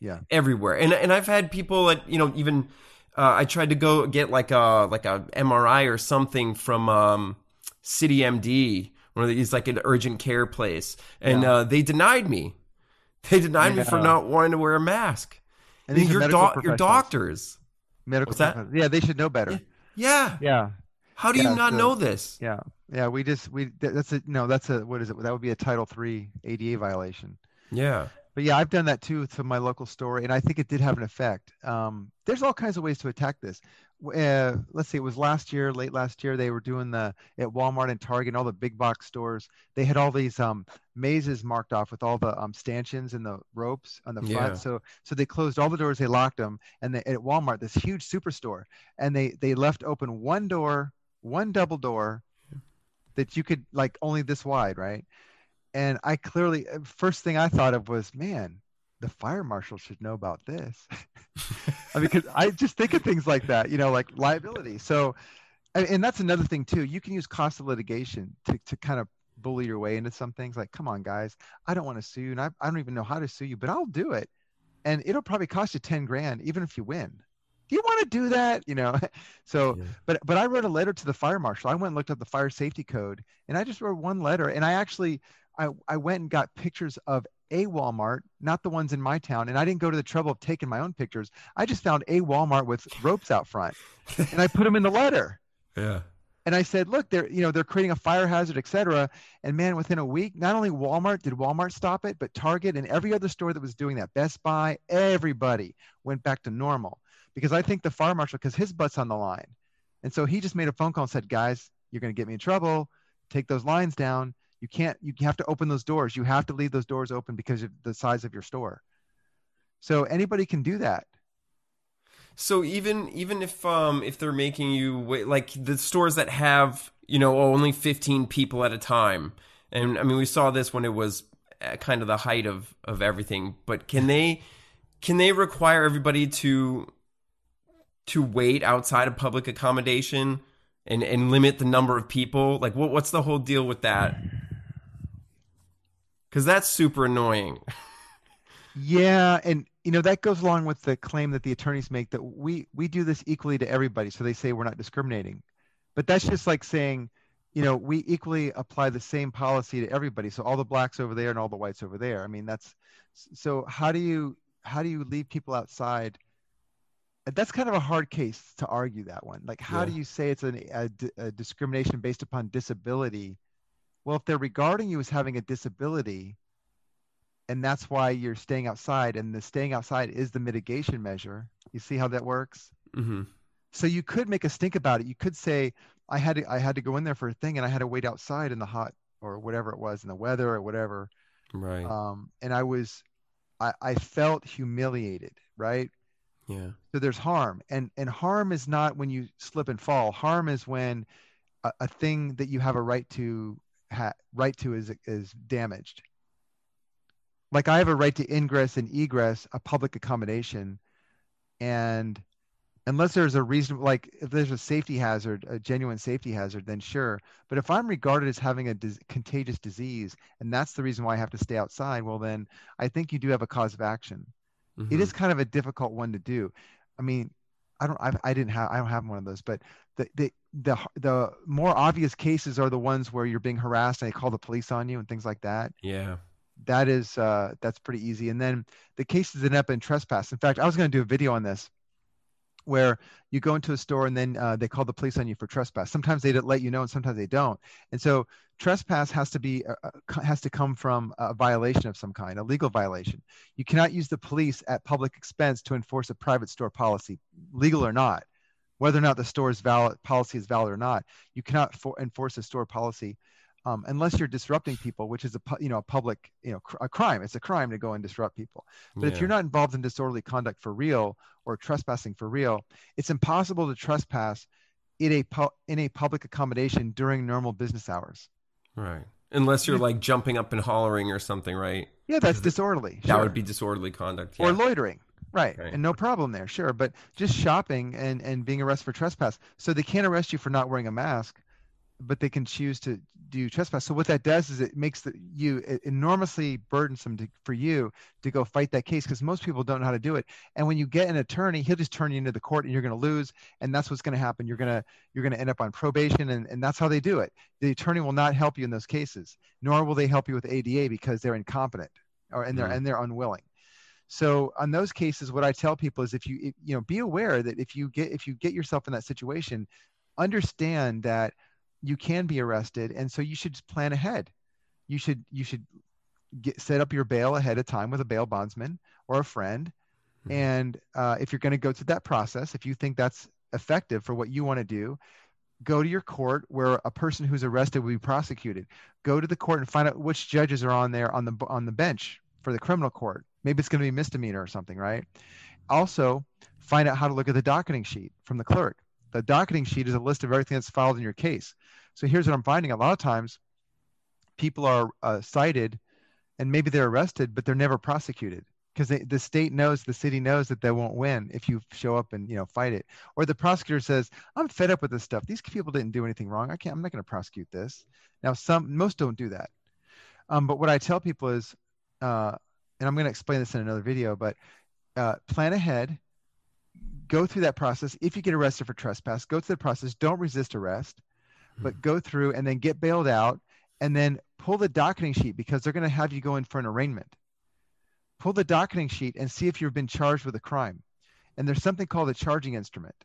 Yeah. everywhere. And and I've had people at you know even uh, I tried to go get like a like a MRI or something from um, City MD, one of these like an urgent care place, and Yeah. uh, they denied me. They denied me for not wanting to wear a mask. And these your, doc- your doctors. Medical? Yeah, they should know better. Yeah. Yeah. How do you not so- know this? Yeah. Yeah. We just we that's a no. That's a what is it? That would be a Title Three ADA violation. Yeah. But yeah, I've done that too to my local store, and I think it did have an effect. Um, there's all kinds of ways to attack this. Uh, let's see, it was last year, late last year, they were doing the at Walmart and Target and all the big box stores. They had all these um, mazes marked off with all the um, stanchions and the ropes on the front. Yeah. So so they closed all the doors, they locked them, and they, at Walmart, this huge superstore, and they they left open one door, one double door, that you could like only this wide, right? and I clearly uh, first thing I thought of was, man, the fire marshal should know about this. I mean, because I just think of things like that, you know, like liability. So, and, and that's another thing too. You can use cost of litigation to to kind of bully your way into some things. Like, come on, guys, I don't want to sue you, and I, I don't even know how to sue you, but I'll do it, and it'll probably cost you ten grand, even if you win. Do you want to do that? You know, so Yeah. but but I wrote a letter to the fire marshal. I went and looked up the fire safety code, and I just wrote one letter. And I actually, I I went and got pictures of a Walmart, not the ones in my town. And I didn't go to the trouble of taking my own pictures. I just found a Walmart with ropes out front, and I put them in the letter. Yeah. And I said, look, they're you know they're creating a fire hazard, et cetera. And man, within a week, not only Walmart did Walmart stop it, but Target and every other store that was doing that, Best Buy, everybody went back to normal. Because I think the fire marshal, because his butt's on the line, and so he just made a phone call and said, guys, you're going to get me in trouble. Take those lines down. You can't. You have to open those doors. You have to leave those doors open because of the size of your store. So anybody can do that. So even even if um if they're making you wait, like the stores that have you know only fifteen people at a time, and I mean we saw this when it was kind of the height of of everything. But can they can they require everybody to to wait outside of public accommodation and and limit the number of people? Like what what's the whole deal with that? Because that's super annoying. Yeah, and you know that goes along with the claim that the attorneys make that we we do this equally to everybody. So they say we're not discriminating, but that's just like saying, you know, we equally apply the same policy to everybody. So all the blacks over there and all the whites over there. I mean, that's so. How do you how do you leave people outside? That's kind of a hard case to argue that one. Like, how yeah. do you say it's an, a, a discrimination based upon disability? Well, if they're regarding you as having a disability, and that's why you're staying outside and the staying outside is the mitigation measure. You see how that works? Mm-hmm. so you could make a stink about it. You could say i had to i had to go in there for a thing and i had to wait outside in the hot or whatever it was in the weather or whatever. Right. Um and i was i i felt humiliated right? Yeah. So there's harm and and harm is not when you slip and fall. Harm is when a, a thing that you have a right to ha- right to is is damaged like I have a right to ingress and egress a public accommodation, and unless there's a reason, like if there's a safety hazard, a genuine safety hazard, then sure. But if I'm regarded as having a dis- contagious disease, and that's the reason why I have to stay outside, well, then I think you do have a cause of action. Mm-hmm. It is kind of a difficult one to do. I mean, I don't, I've, I, didn't have, I don't have one of those, but the, the, the, the more obvious cases are the ones where you're being harassed and they call the police on you and things like that. Yeah that is uh, that's pretty easy. And then the cases in EPA and trespass. In fact, I was going to do a video on this where you go into a store and then uh, they call the police on you for trespass. Sometimes they let you know, and sometimes they don't. And so trespass has to be uh, uh has to come from a violation of some kind, a legal violation. You cannot use the police at public expense to enforce a private store policy, legal or not. Whether or not the store's valid policy is valid or not, you cannot for, enforce a store policy um, unless you're disrupting people, which is a you know a public you know cr- a crime. It's a crime to go and disrupt people. But yeah. if you're not involved in disorderly conduct for real or trespassing for real, it's impossible to trespass in a pu- in a public accommodation during normal business hours. Right. Unless you're like jumping up and hollering or something, right? Yeah, that's disorderly. That would be disorderly conduct. Yeah. Or loitering. Right. right. And no problem there, sure. But just shopping and, and being arrested for trespass. So they can't arrest you for not wearing a mask but they can choose to do trespass. So what that does is it makes the, you enormously burdensome to, for you to go fight that case because most people don't know how to do it. And when you get an attorney, he'll just turn you into the court and you're going to lose. And that's what's going to happen. You're going to you're going to end up on probation, and, and that's how they do it. The attorney will not help you in those cases, nor will they help you with ADA because they're incompetent or and they're mm. and they're unwilling. So on those cases, what I tell people is if you you know be aware that if you get if you get yourself in that situation, understand that you can be arrested and so you should plan ahead. You should you should get set up your bail ahead of time with a bail bondsman or a friend. Mm-hmm. and uh, if you're going to go through that process if you think that's effective for what you want to do go to your court where a person who's arrested will be prosecuted. Go to the court and find out which judges are on there on the on the bench for the criminal court maybe it's going to be misdemeanor or something right also find out how to look at the docketing sheet from the clerk the docketing sheet is a list of everything that's filed in your case. So here's what I'm finding: a lot of times, people are uh, cited, and maybe they're arrested, but they're never prosecuted because the state knows, the city knows that they won't win if you show up and you know fight it. Or the prosecutor says, "I'm fed up with this stuff. These people didn't do anything wrong. I can't. I'm not going to prosecute this." Now, some most don't do that. Um, but what I tell people is, uh, and I'm going to explain this in another video, but uh, plan ahead go through that process. If you get arrested for trespass, go through the process. Don't resist arrest, but hmm. go through and then get bailed out and then pull the docketing sheet because they're going to have you go in for an arraignment. Pull the docketing sheet and see if you've been charged with a crime. And there's something called a charging instrument.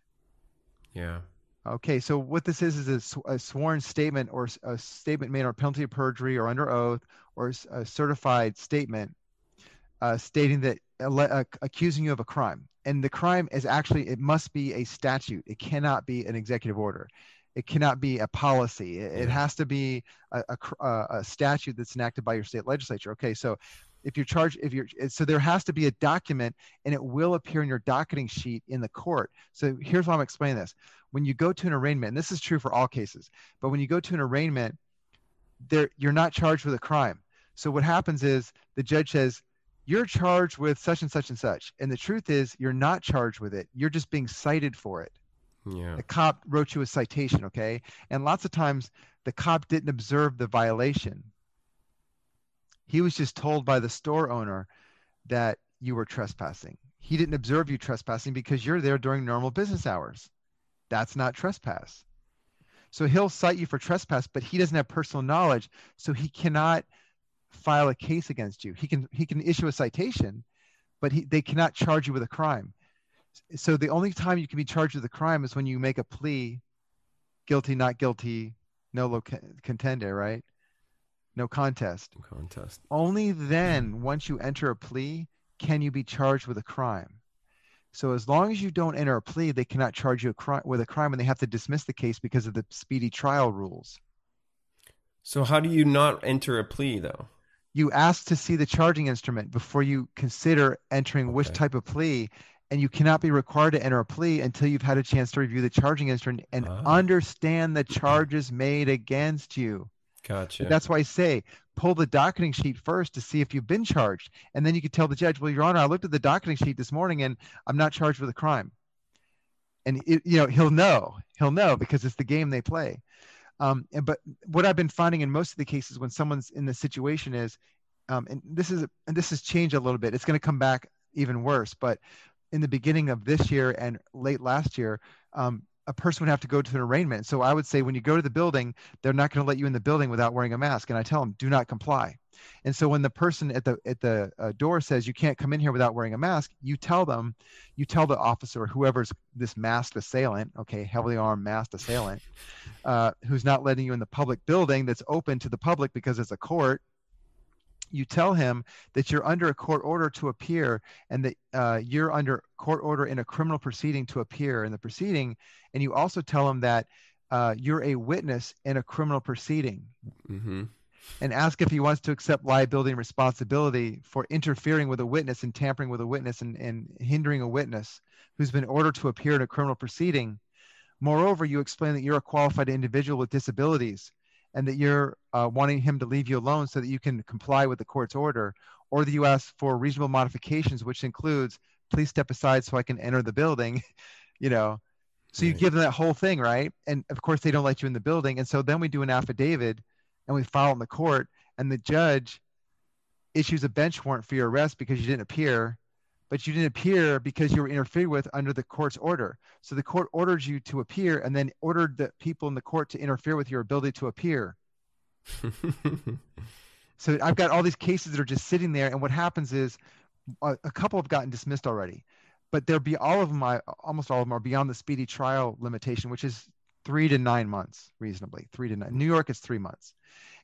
Yeah. Okay, so what this is is a, sw- a sworn statement or a statement made on penalty of perjury or under oath or a certified statement uh, stating that uh, accusing you of a crime. And the crime is actually it must be a statute. It cannot be an executive order. It cannot be a policy. It, it has to be a, a, a, statute that's enacted by your state legislature. Okay so if you're charged if you're so there has to be a document and it will appear in your docketing sheet in the court. So here's why i'm explaining this. When you go to an arraignment and this is true for all cases but when you go to an arraignment there you're not charged with a crime. So what happens is the judge says you're charged with such and such and such. And the truth is you're not charged with it. You're just being cited for it. Yeah. the cop wrote you a citation okay? And lots of times the cop didn't observe the violation. He was just told by the store owner that you were trespassing. He didn't observe you trespassing because you're there during normal business hours. That's not trespass. So he'll cite you for trespass but he doesn't have personal knowledge so he cannot file a case against you. He can he can issue a citation but he, they cannot charge you with a crime. So the only time you can be charged with a crime is when you make a plea guilty not guilty no loc- contender right? No contest. Contest. only then once you enter a plea can you be charged with a crime. So as long as you don't enter a plea they cannot charge you a crime with a crime and they have to dismiss the case because of the speedy trial rules. So how do you not enter a plea though? You ask to see the charging instrument before you consider entering which type of plea and you cannot be required to enter a plea until you've had a chance to review the charging instrument and Ah. understand the charges made against you. Gotcha. that's why i say pull the docketing sheet first to see if you've been charged and then you can tell the judge well your honor i looked at the docketing sheet this morning and i'm not charged with a crime. And it, you know he'll know. He'll know because it's the game they play um, and but what I've been finding in most of the cases when someone's in the situation is, um, and this is and this has changed a little bit. It's going to come back even worse. But in the beginning of this year and late last year, um, a person would have to go to an arraignment. So I would say when you go to the building, they're not going to let you in the building without wearing a mask, and I tell them do not comply. And so when the person at the at the uh, door says you can't come in here without wearing a mask, you tell them, you tell the officer, whoever's this masked assailant, okay, heavily armed masked assailant, uh, who's not letting you in the public building that's open to the public because it's a court. You tell him that you're under a court order to appear and that uh, you're under court order in a criminal proceeding to appear in the proceeding. And you also tell him that uh, you're a witness in a criminal proceeding mm-hmm. and ask if he wants to accept liability and responsibility for interfering with a witness and tampering with a witness and, and hindering a witness who's been ordered to appear in a criminal proceeding. Moreover, you explain that you're a qualified individual with disabilities and that you're uh, wanting him to leave you alone so that you can comply with the court's order, or that you ask for reasonable modifications, which includes, please step aside so I can enter the building, you know. So you give them that whole thing, right? And of course, they don't let you in the building. And so then we do an affidavit and we file in the court, and the judge issues a bench warrant for your arrest because you didn't appear, but you didn't appear because you were interfered with under the court's order. So the court ordered you to appear and then ordered the people in the court to interfere with your ability to appear. So I've got all these cases that are just sitting there, and what happens is a, a couple have gotten dismissed already, but there be all of them, I, almost all of them are beyond the speedy trial limitation, which is three to nine months, reasonably three to nine. New York is three months,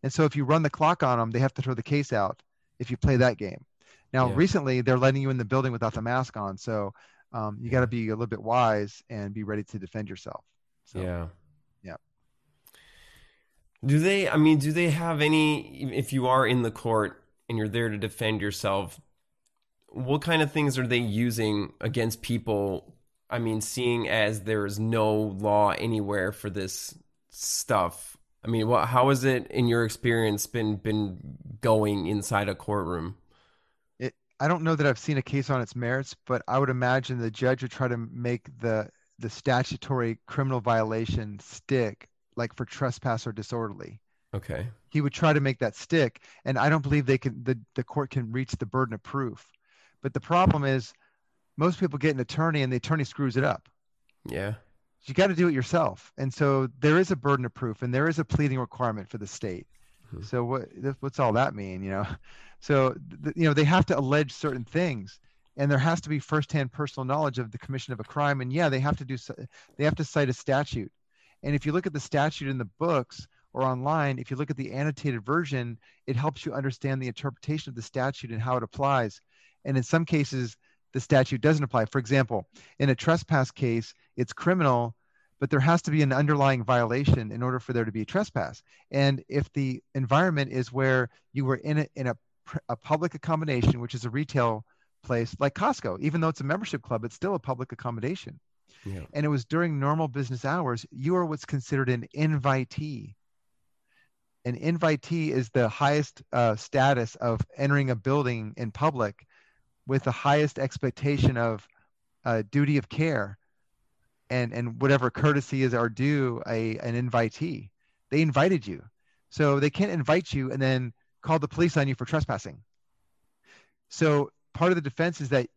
and so if you run the clock on them, they have to throw the case out if you play that game. Now, Yeah. recently they're letting you in the building without the mask on, so um, you got to be a little bit wise and be ready to defend yourself. So, yeah. Yeah. Do they? I mean, do they have any? If you are in the court and you're there to defend yourself, what kind of things are they using against people? I mean, seeing as there is no law anywhere for this stuff. I mean, what? How has it, in your experience, been been going inside a courtroom? I don't know that i've seen a case on its merits but i would imagine the judge would try to make the the statutory criminal violation stick like for trespass or disorderly. Okay. he would try to make that stick and i don't believe they can the, the court can reach the burden of proof. But the problem is most people get an attorney and the attorney screws it up. Yeah. you got to do it yourself. And so there is a burden of proof and there is a pleading requirement for the state Mhm. so what what's all that mean you know? So th- you know they have to allege certain things and there has to be firsthand personal knowledge of the commission of a crime and yeah they have to do they have to cite a statute. And if you look at the statute in the books or online if you look at the annotated version it helps you understand the interpretation of the statute and how it applies. And in some cases the statute doesn't apply. For example in a trespass case it's criminal but there has to be an underlying violation in order for there to be a trespass and if the environment is where you were in a, in a a public accommodation, which is a retail place like Costco. Even though it's a membership club, it's still a public accommodation. Yeah. And it was during normal business hours. You are what's considered an invitee. An invitee is the highest uh, status of entering a building in public with the highest expectation of uh, duty of care and and whatever courtesy is are due a an invitee. They invited you, so they can't invite you and then call the police on you for trespassing. So part of the defense is that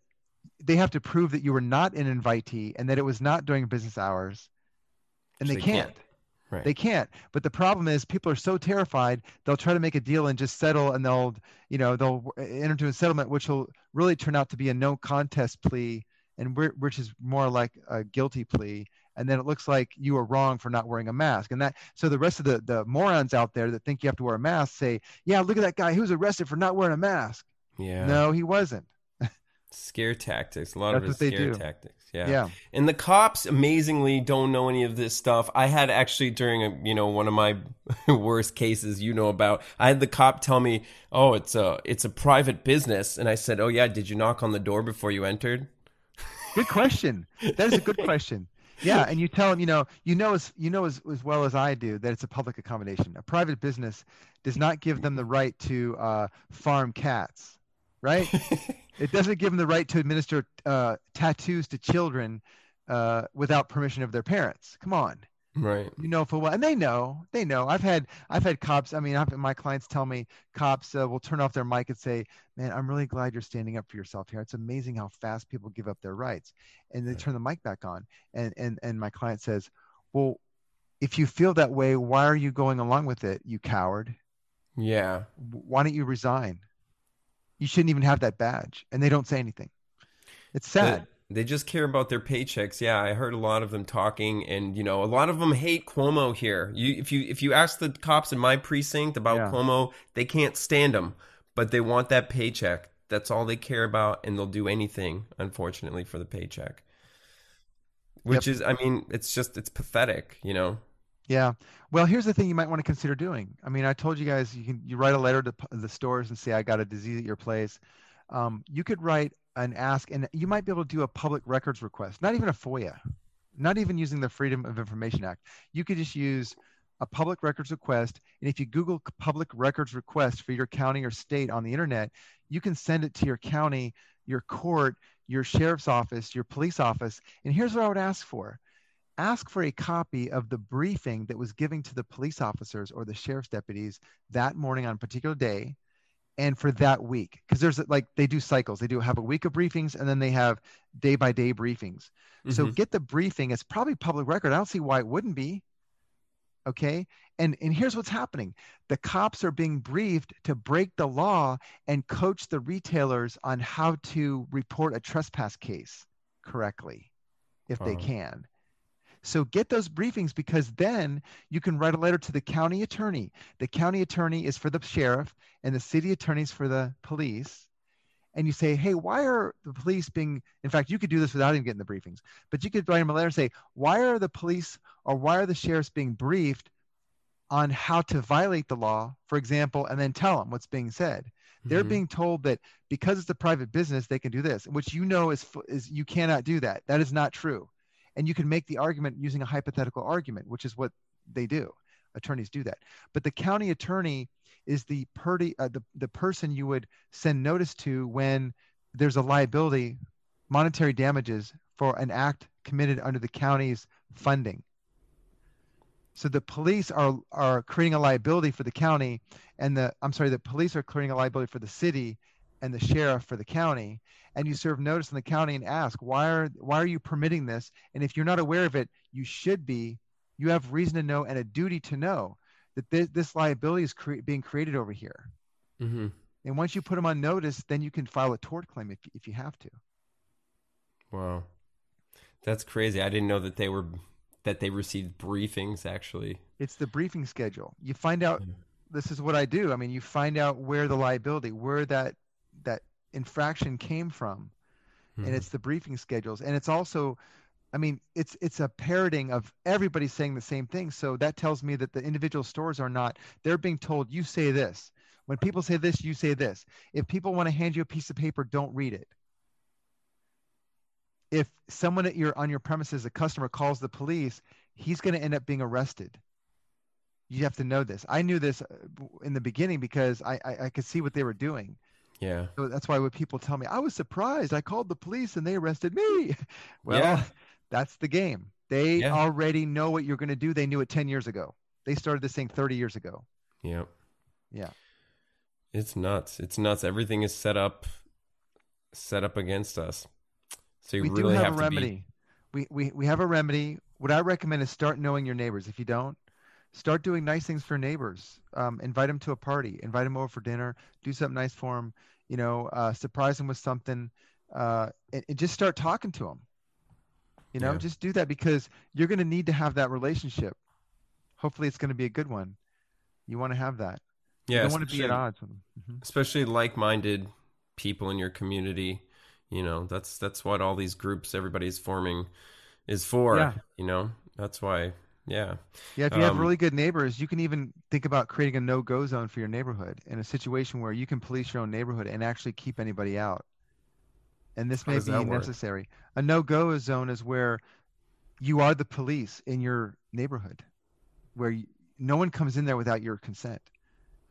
they have to prove that you were not an invitee and that it was not during business hours, and they, they can't. can't. Right. They can't. But the problem is people are so terrified they'll try to make a deal and just settle and they'll you know they'll enter into a settlement which will really turn out to be a no contest plea and we're, which is more like a guilty plea and then it looks like you were wrong for not wearing a mask and that so the rest of the the morons out there that think you have to wear a mask say yeah look at that guy who was arrested for not wearing a mask yeah. no he wasn't Scare tactics. A lot That's of it's scare do. tactics. Yeah. yeah And the cops amazingly don't know any of this stuff. I had actually during a, you know, one of my worst cases you know about, I had the cop tell me, "Oh, it's a it's a private business." And I said, "Oh yeah, did you knock on the door before you entered?" Good question. That is a good question. Yeah and you tell them you know you know as you know as, as well as i do that it's a public accommodation. A private business does not give them the right to uh, farm cats right? It doesn't give them the right to administer uh, tattoos to children uh, without permission of their parents. Come on right. you know for what and they know they know. I've had i've had cops i mean I've, my clients tell me cops uh, will turn off their mic and say man i'm really glad you're standing up for yourself here. It's amazing how fast people give up their rights. And they turn the mic back on and and and my client says well if you feel that way why are you going along with it you coward? Yeah. why don't you resign? You shouldn't even have that badge. And they don't say anything. It's sad They, just care about their paychecks. Yeah, I heard a lot of them talking, and you know, a lot of them hate Cuomo here. You, if you if you ask the cops in my precinct about Yeah. Cuomo, they can't stand him, but they want that paycheck. That's all they care about, and they'll do anything, unfortunately, for the paycheck. Which is, I mean, it's just it's pathetic, you know. Yeah. Well, here's the thing you might want to consider doing. I mean, I told you guys you can you write a letter to the stores and say I got a disease at your place. Um, you could write an ask, and you might be able to do a public records request, not even a FOIA, not even using the Freedom of Information Act. You could just use a public records request, and if you Google public records request for your county or state on the internet, you can send it to your county, your court, your sheriff's office, your police office. And here's what I would ask for ask for a copy of the briefing that was given to the police officers or the sheriff's deputies that morning on a particular day and for that week because there's like they do cycles. They do have a week of briefings and then they have day by day briefings. So Mhm. get the briefing. It's probably public record. I don't see why it wouldn't be. Okay? And and here's what's happening. The cops are being briefed to break the law and coach the retailers on how to report a trespass case correctly if they Uh-huh. can so get those briefings because then you can write a letter to the county attorney. The county attorney is for the sheriff and the city attorney is for the police. And you say, hey, why are the police being, in fact, you could do this without even getting the briefings, but you could write them a letter and say, why are the police or why are the sheriffs being briefed on how to violate the law, for example, and then tell them what's being said. They're Mhm. being told that because it's a private business, they can do this, which you know is, is you cannot do that. That is not true and you can make the argument using a hypothetical argument, which is what they do. Attorneys do that. But the county attorney is the, uh, the, the person you would send notice to when there's a liability, monetary damages for an act committed under the county's funding. So the police are, are creating a liability for the county, and the I'm sorry, the police are creating a liability for the city, and the sheriff for the county and you serve notice in the county and ask why are why are you permitting this and if you're not aware of it you should be you have reason to know and a duty to know that this, this liability is cre- being created over here mm-hmm. and once you put them on notice then you can file a tort claim if, if you have to Wow. That's crazy. I didn't know that they were that they received briefings actually. it's the briefing schedule you find out this is what i do i mean you find out where the liability where that that infraction came from Mhm. and it's the briefing schedules and it's also i mean it's it's a parroting of everybody saying the same thing so that tells me that the individual stores are not they're being told you say this When people say this, you say this. If people want to hand you a piece of paper, don't read it. If someone at your on your premises, a customer calls the police, he's going to end up being arrested. You have to know this. I knew this uh, in the beginning because I, I, I could see what they were doing. Yeah. So that's why when people tell me, I was surprised. I called the police and they arrested me. Well, Yeah. that's the game. They Yeah. already know what you're going to do. They knew it 10 years ago. They started this thing 30 years ago. Yeah. Yeah. It's nuts. It's nuts. Everything is set up set up against us. So you we really do have, have a to remedy. We, we, we have a remedy. What I recommend is start knowing your neighbors. If you don't, start doing nice things for neighbors. Um, invite them to a party. Invite them over for dinner. Do something nice for them. You know, uh, surprise them with something. Uh, and, and just start talking to them. You know, Yeah. just do that because you're going to need to have that relationship. Hopefully, it's going to be a good one. You want to have that. yeah, you don't want to be at odds with them. Mhm. especially like-minded people in your community you know that's that's what all these groups everybody's forming is for Yeah. you know that's why yeah Yeah, if you have Um, really good neighbors, you can even think about creating a no-go zone for your neighborhood in a situation where you can police your own neighborhood and actually keep anybody out. And this may be work? necessary. A no-go zone is where you are the police in your neighborhood, where you, no one comes in there without your consent.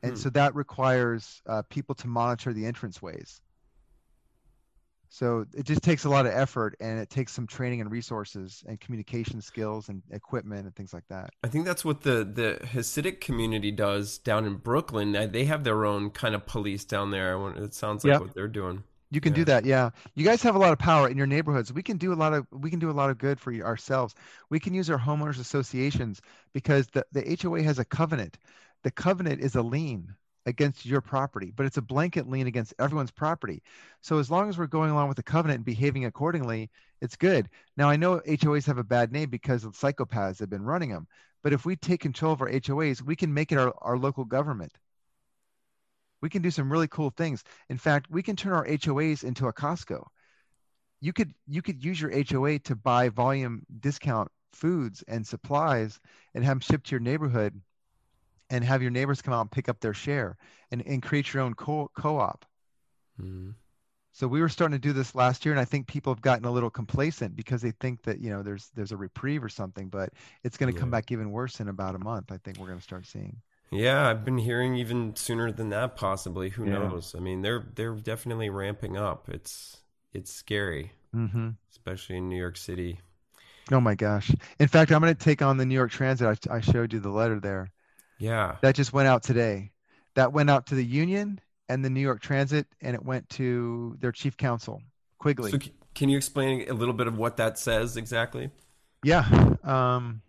And Hmm. so that requires uh, people to monitor the entranceways. So it just takes a lot of effort and it takes some training and resources and communication skills and equipment and things like that. i think that's what the the hasidic community does down in brooklyn they have their own kind of police down there it sounds like Yep. what they're doing You can Yeah. do that, yeah. You guys have a lot of power in your neighborhoods. We can do a lot of we can do a lot of good for ourselves. We can use our homeowners associations because the, the HOA has a covenant. The covenant is a lien against your property, but it's a blanket lien against everyone's property. So as long as we're going along with the covenant and behaving accordingly, it's good. Now I know HOAs have a bad name because of psychopaths have been running them. But if we take control of our HOAs, we can make it our, our local government. We can do some really cool things. In fact, we can turn our HOAs into a Costco. You could you could use your HOA to buy volume discount foods and supplies and have them shipped to your neighborhood and have your neighbors come out and pick up their share and, and create your own co- co-op. Mhm. So we were starting to do this last year, and I think people have gotten a little complacent because they think that you know there's there's a reprieve or something, but it's going to come back even worse in about a month. I think we're going to start seeing. yeah i've been hearing even sooner than that possibly who Yeah. knows i mean they're they're definitely ramping up it's it's scary Mm-hmm. especially in new york city Oh my gosh! In fact, I'm going to take on the New York Transit. I, I showed you the letter there. Yeah That just went out today. That went out to the union and the New York Transit, and it went to their chief counsel, Quigley. So can you explain a little bit of what that says exactly? Yeah. Um,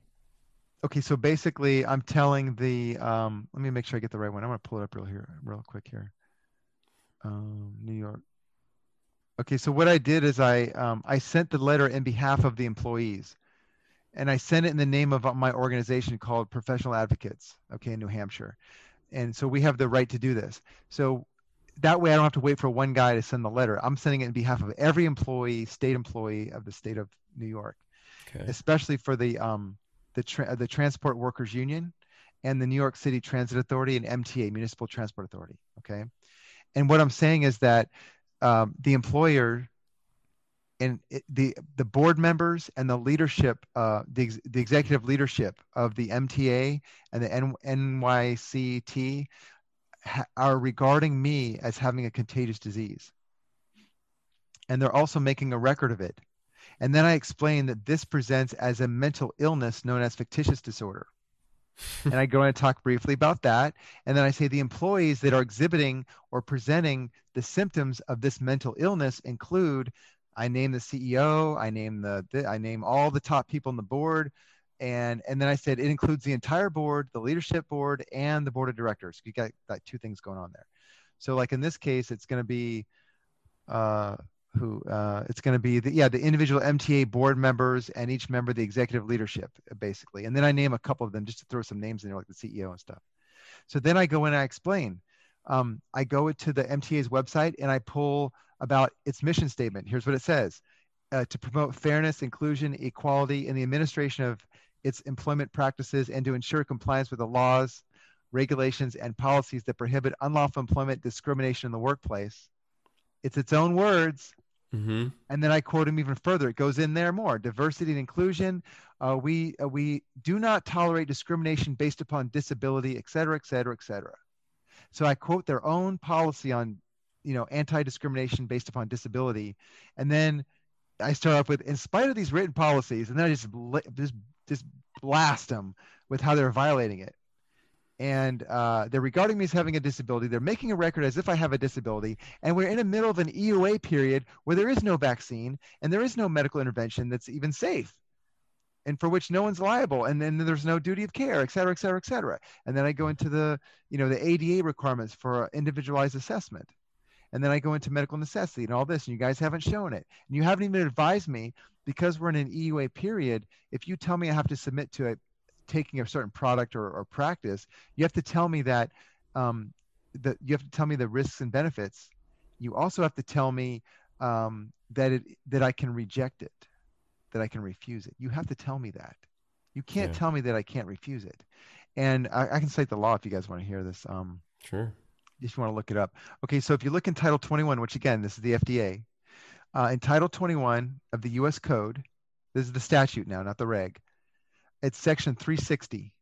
okay. So basically, I'm telling the. Um, let me make sure I get the right one. I'm going to pull it up real here, real quick here. Um, New York. Okay. So what I did is I um, I sent the letter in behalf of the employees, and I sent it in the name of my organization called Professional Advocates. Okay, in New Hampshire, and so we have the right to do this. So that way, I don't have to wait for one guy to send the letter. I'm sending it in behalf of every employee, state employee of the state of New York Okay. especially for the um, the tra- the Transport Workers Union and the New York City Transit Authority and MTA Municipal Transport Authority. Okay, and what I'm saying is that um, the employer and it, the the board members and the leadership, uh, the the executive leadership of the MTA and the N- NYCT ha- are regarding me as having a contagious disease, and they're also making a record of it. And then I explain that this presents as a mental illness known as factitious disorder. and I go and talk briefly about that. And then I say the employees that are exhibiting or presenting the symptoms of this mental illness include I name the CEO, I name the, the I name all the top people on the board. And and then I said it includes the entire board, the leadership board, and the board of directors. You got that two things going on there. So like in this case, it's going to be uh, who uh, it's going to be the yeah the individual MTA board members and each member the executive leadership basically, and then I name a couple of them just to throw some names in there like the CEO and stuff. So then I go in and I explain. Um, I go to the MTA's website and I pull about its mission statement. Here's what it says: uh, to promote fairness, inclusion, equality in the administration of its employment practices, and to ensure compliance with the laws regulations, and policies that prohibit unlawful employment discrimination in the workplace. It's its own words. Mm-hmm. And then I quote him even further. It goes in there more diversity and inclusion. Uh, we, uh, we do not tolerate discrimination based upon disability, et cetera, et cetera, et cetera. So I quote their own policy on, you know, anti-discrimination based upon disability, and then I start off with, in spite of these written policies, and then I just just just blast them with how they're violating it. And uh, they're regarding me as having a disability. They're making a record as if I have a disability, and we're in the middle of an EUA period where there is no vaccine and there is no medical intervention that's even safe and for which no one's liable. And then there's no duty of care et cetera et cetera et cetera. And then i go into the you know the ada requirements for individualized assessment and then i go into medical necessity and all this and you guys haven't shown it and you haven't even advised me because we're in an eua period if you tell me i have to submit to it, taking a certain product or, or practice you have to tell me that um, that you have to tell me the risks and benefits you also have to tell me um, that it that i can reject it that I can refuse it. You have to tell me that. You can't yeah. tell me that I can't refuse it. And I, I, can cite the law if you guys want to hear this. Um, sure. If you want to look it up. Okay, so if you look in Title 21, which again, this is the FDA, uh, in Title 21 of the U.S. Code, this is the statute now, not the reg. It's Section 360.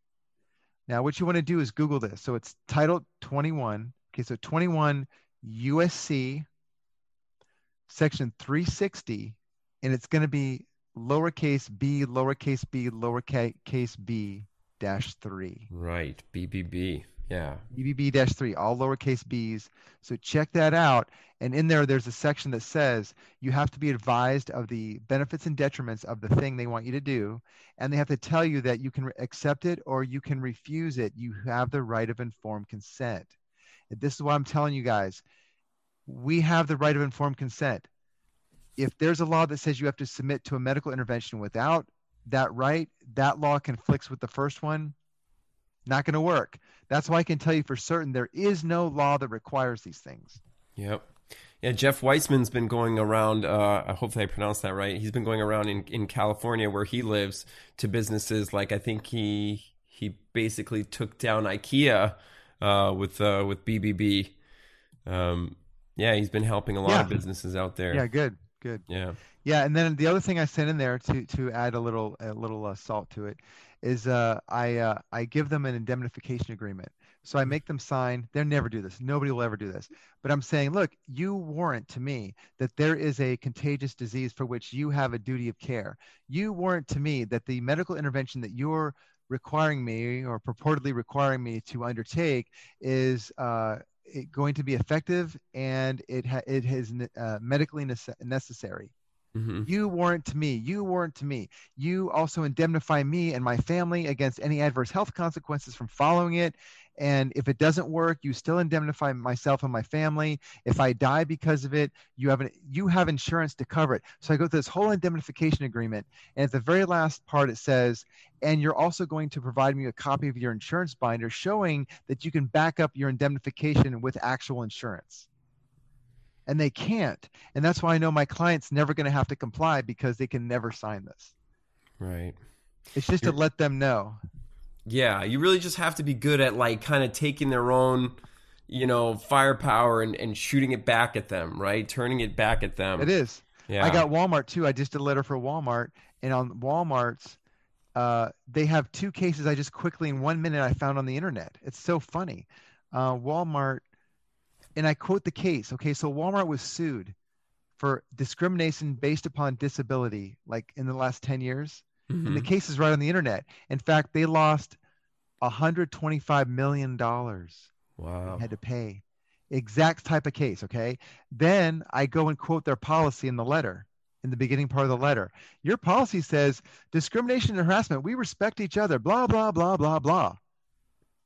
Now, what you want to do is Google this. So it's Title 21. Okay, so 21 USC, Section 360, and it's going to be lowercase b, lowercase b, lowercase b dash three. Right, BBB. Yeah. BBB dash three, all lowercase b's. So check that out. And in there, there's a section that says you have to be advised of the benefits and detriments of the thing they want you to do. And they have to tell you that you can accept it or you can refuse it. You have the right of informed consent. And this is what I'm telling you guys. We have the right of informed consent if there's a law that says you have to submit to a medical intervention without that right, that law conflicts with the first one. Not going to work. That's why I can tell you for certain there is no law that requires these things. Yep. Yeah, Jeff Weissman's been going around. Uh, hopefully, I pronounced that right. He's been going around in, in California, where he lives, to businesses like I think he he basically took down IKEA uh, with uh, with BBB. Um, yeah, he's been helping a lot yeah. of businesses out there. Yeah, good good. Yeah. Yeah, and then the other thing I sent in there to to add a little a little uh, salt to it is uh, I uh, I give them an indemnification agreement. So I make them sign. They'll never do this. Nobody will ever do this. But I'm saying, look, you warrant to me that there is a contagious disease for which you have a duty of care. You warrant to me that the medical intervention that you're requiring me or purportedly requiring me to undertake is uh, it going to be effective and it ha- it is uh, medically ne- necessary. Mm-hmm. You warrant to me. You warrant to me. You also indemnify me and my family against any adverse health consequences from following it. And if it doesn't work, you still indemnify myself and my family. If I die because of it, you have an, you have insurance to cover it. So I go through this whole indemnification agreement, and at the very last part, it says, and you're also going to provide me a copy of your insurance binder showing that you can back up your indemnification with actual insurance and they can't. And that's why i know my client's never going to have to comply because they can never sign this. Right. It's just You're, to let them know. Yeah you really just have to be good at like kind of taking their own you know firepower and, and shooting it back at them right? Turning it back at them. It is. Yeah. i got walmart too. I just did a letter for walmart and on walmart's uh, they have two cases i just quickly in one minute i found on the internet. It's so funny. Uh, walmart and I quote the case. Okay, so Walmart was sued for discrimination based upon disability, like in the last 10 years. Mm-hmm. And the mm-hmm. case is right on the internet. In fact, they lost $125 million. Wow. Had to pay. Exact type of case. Okay. Then I go and quote their policy in the letter, in the beginning part of the letter. Your policy says discrimination and harassment, we respect each other, blah, blah, blah, blah, blah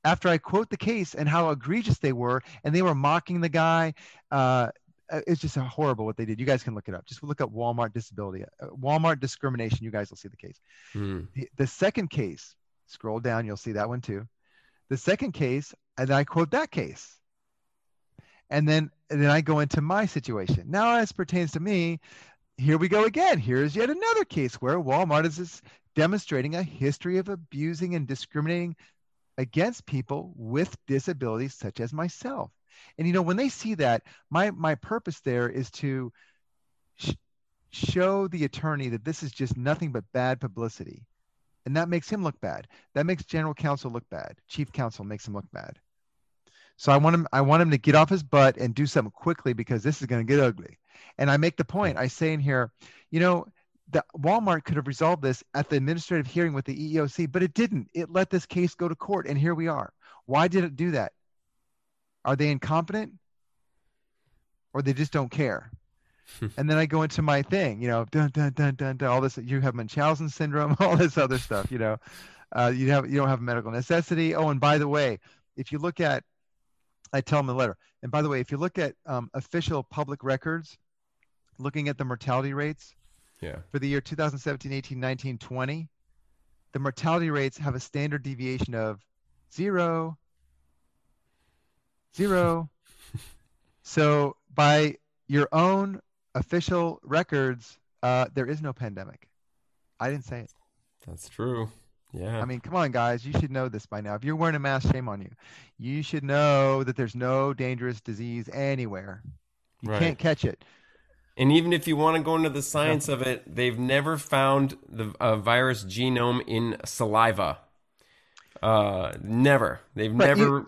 after I quote the case and how egregious they were, and they were mocking the guy. Uh, uh it's just horrible what they did. You guys can look it up. Just look up Walmart disability, uh, Walmart discrimination. You guys will see the case. Hmm. The, the, second case, scroll down, you'll see that one too. The second case, and I quote that case. And then, and then I go into my situation. Now, as pertains to me, here we go again. Here's yet another case where Walmart is demonstrating a history of abusing and discriminating against people with disabilities such as myself. And you know, when they see that, my my purpose there is to sh- show the attorney that this is just nothing but bad publicity. And that makes him look bad. That makes general counsel look bad. Chief counsel makes him look bad. So I want him I want him to get off his butt and do something quickly because this is going to get ugly. And I make the point. I say in here, you know, the Walmart could have resolved this at the administrative hearing with the EEOC, but it didn't. It let this case go to court, and here we are. Why did it do that? Are they incompetent, or they just don't care? and then I go into my thing, you know, dun dun dun dun dun. All this you have Munchausen syndrome, all this other stuff, you know. Uh, you have you don't have medical necessity. Oh, and by the way, if you look at, I tell them the letter. And by the way, if you look at um, official public records, looking at the mortality rates, Yeah. for the year 2017, 18, 19, 20, the mortality rates have a standard deviation of zero, zero. so by your own official records, uh, there is no pandemic. I didn't say it. That's true. Yeah. I mean, come on, guys. You should know this by now. If you're wearing a mask, shame on you. You should know that there's no dangerous disease anywhere. You Right. can't catch it. And even if you want to go into the science of it, they've never found the uh, virus genome in saliva. Uh, never. They've Right, never.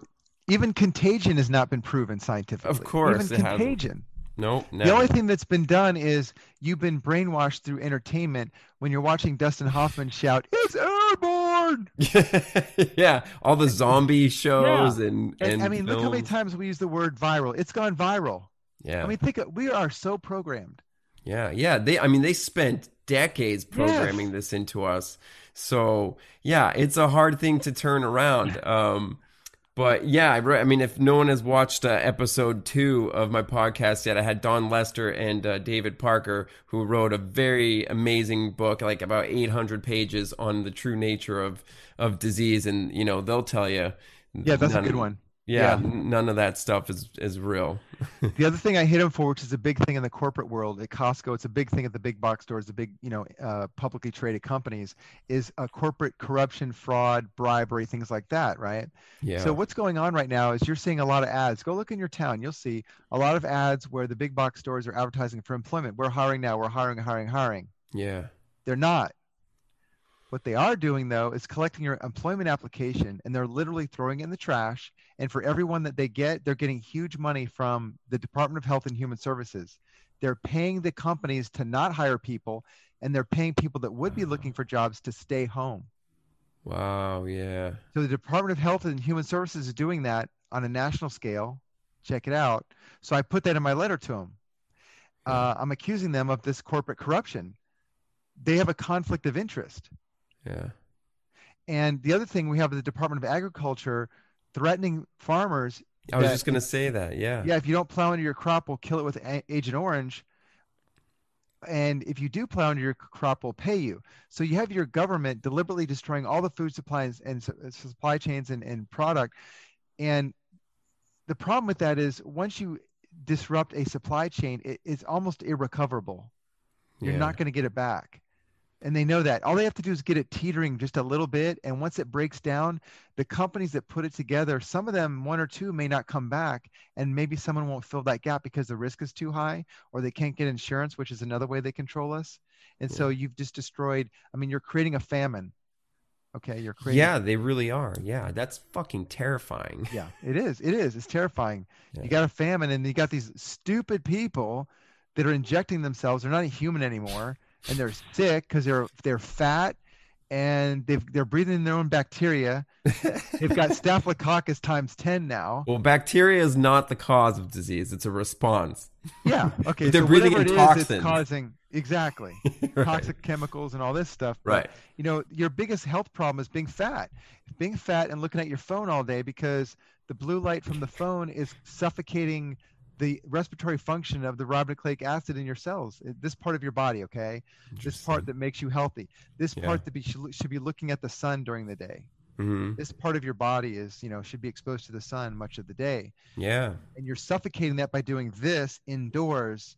Even contagion has not been proven scientifically. Of course Even hasn't. contagion. nope. The only thing that's been done is you've been brainwashed through entertainment when you're watching Dustin Hoffman shout, "It's airborne!" yeah, all the zombie shows and And, and I mean, look how many times we use the word viral. It's gone viral. Yeah, I mean, think of, we are so programmed. yeah, yeah. They, I mean, they spent decades programming this into us. So yeah, it's a hard thing to turn around. Um, but yeah, I, I mean, if no one has watched uh, episode two of my podcast yet, I had Dawn Lester and uh, David Parker, who wrote a very amazing book, like about 800 pages on the true nature of of disease, and you know they'll tell you. Yeah, that's a good one. Yeah, Yeah. none of that stuff is is real. The other thing I hit him for, which is a big thing in the corporate world at Costco, it's a big thing at the big box stores, the big, you know, uh, publicly traded companies, is uh, corporate corruption, fraud, bribery, things like that, right? Yeah. So what's going on right now is you're seeing a lot of ads. Go look in your town. You'll see a lot of ads where the big box stores are advertising for employment. We're hiring now. We're hiring, hiring, hiring. yeah. They're not. What they are doing though is collecting your employment application and they're literally throwing it in the trash. And for everyone that they get, they're getting huge money from the Department of Health and Human Services. They're paying the companies to not hire people and they're paying people that would be looking for jobs to stay home. Wow. Yeah. So the Department of Health and Human Services is doing that on a national scale. Check it out. So I put that in my letter to them. Uh, I'm accusing them of this corporate corruption. They have a conflict of interest. Yeah. And the other thing we have the Department of Agriculture threatening farmers. I was just gonna say that. Yeah. Yeah, if you don't plow into your crop, we'll kill it with A- Agent Orange. And if you do plow into your crop, we'll pay you. So you have your government deliberately destroying all the food supplies and uh, supply chains and, and product. And the problem with that is once you disrupt a supply chain, it, it's almost irrecoverable. You're Yeah. not going to get it back. And they know that. All they have to do is get it teetering just a little bit. And once it breaks down, the companies that put it together, some of them, one or two, may not come back. And maybe someone won't fill that gap because the risk is too high or they can't get insurance, which is another way they control us. And so you've just destroyed, I mean, you're creating a famine. Okay. You're creating. Yeah, they really are. Yeah, that's fucking terrifying. Yeah, it is. It is. It's terrifying. Yeah. You got a famine and you got these stupid people that are injecting themselves. They're not human anymore and they're sick because they're they're fat and they've they're breathing in their own bacteria. They've got staphylococcus times 10 now. Well, bacteria is not the cause of disease; it's a response. Yeah. Okay. They're so breathing in it is, toxins. it's causing exactly Right. toxic chemicals and all this stuff. But, Right. You know, your biggest health problem is being fat. Being fat and looking at your phone all day because the blue light from the phone is suffocating the respiratory function of the ribonucleic acid in your cells. This part of your body, okay? This part that makes you healthy. This Yeah. part that be, should, should be looking at the sun during the day. hmm This part of your body is, you know, should be exposed to the sun much of the day Yeah. and you're suffocating that by doing this indoors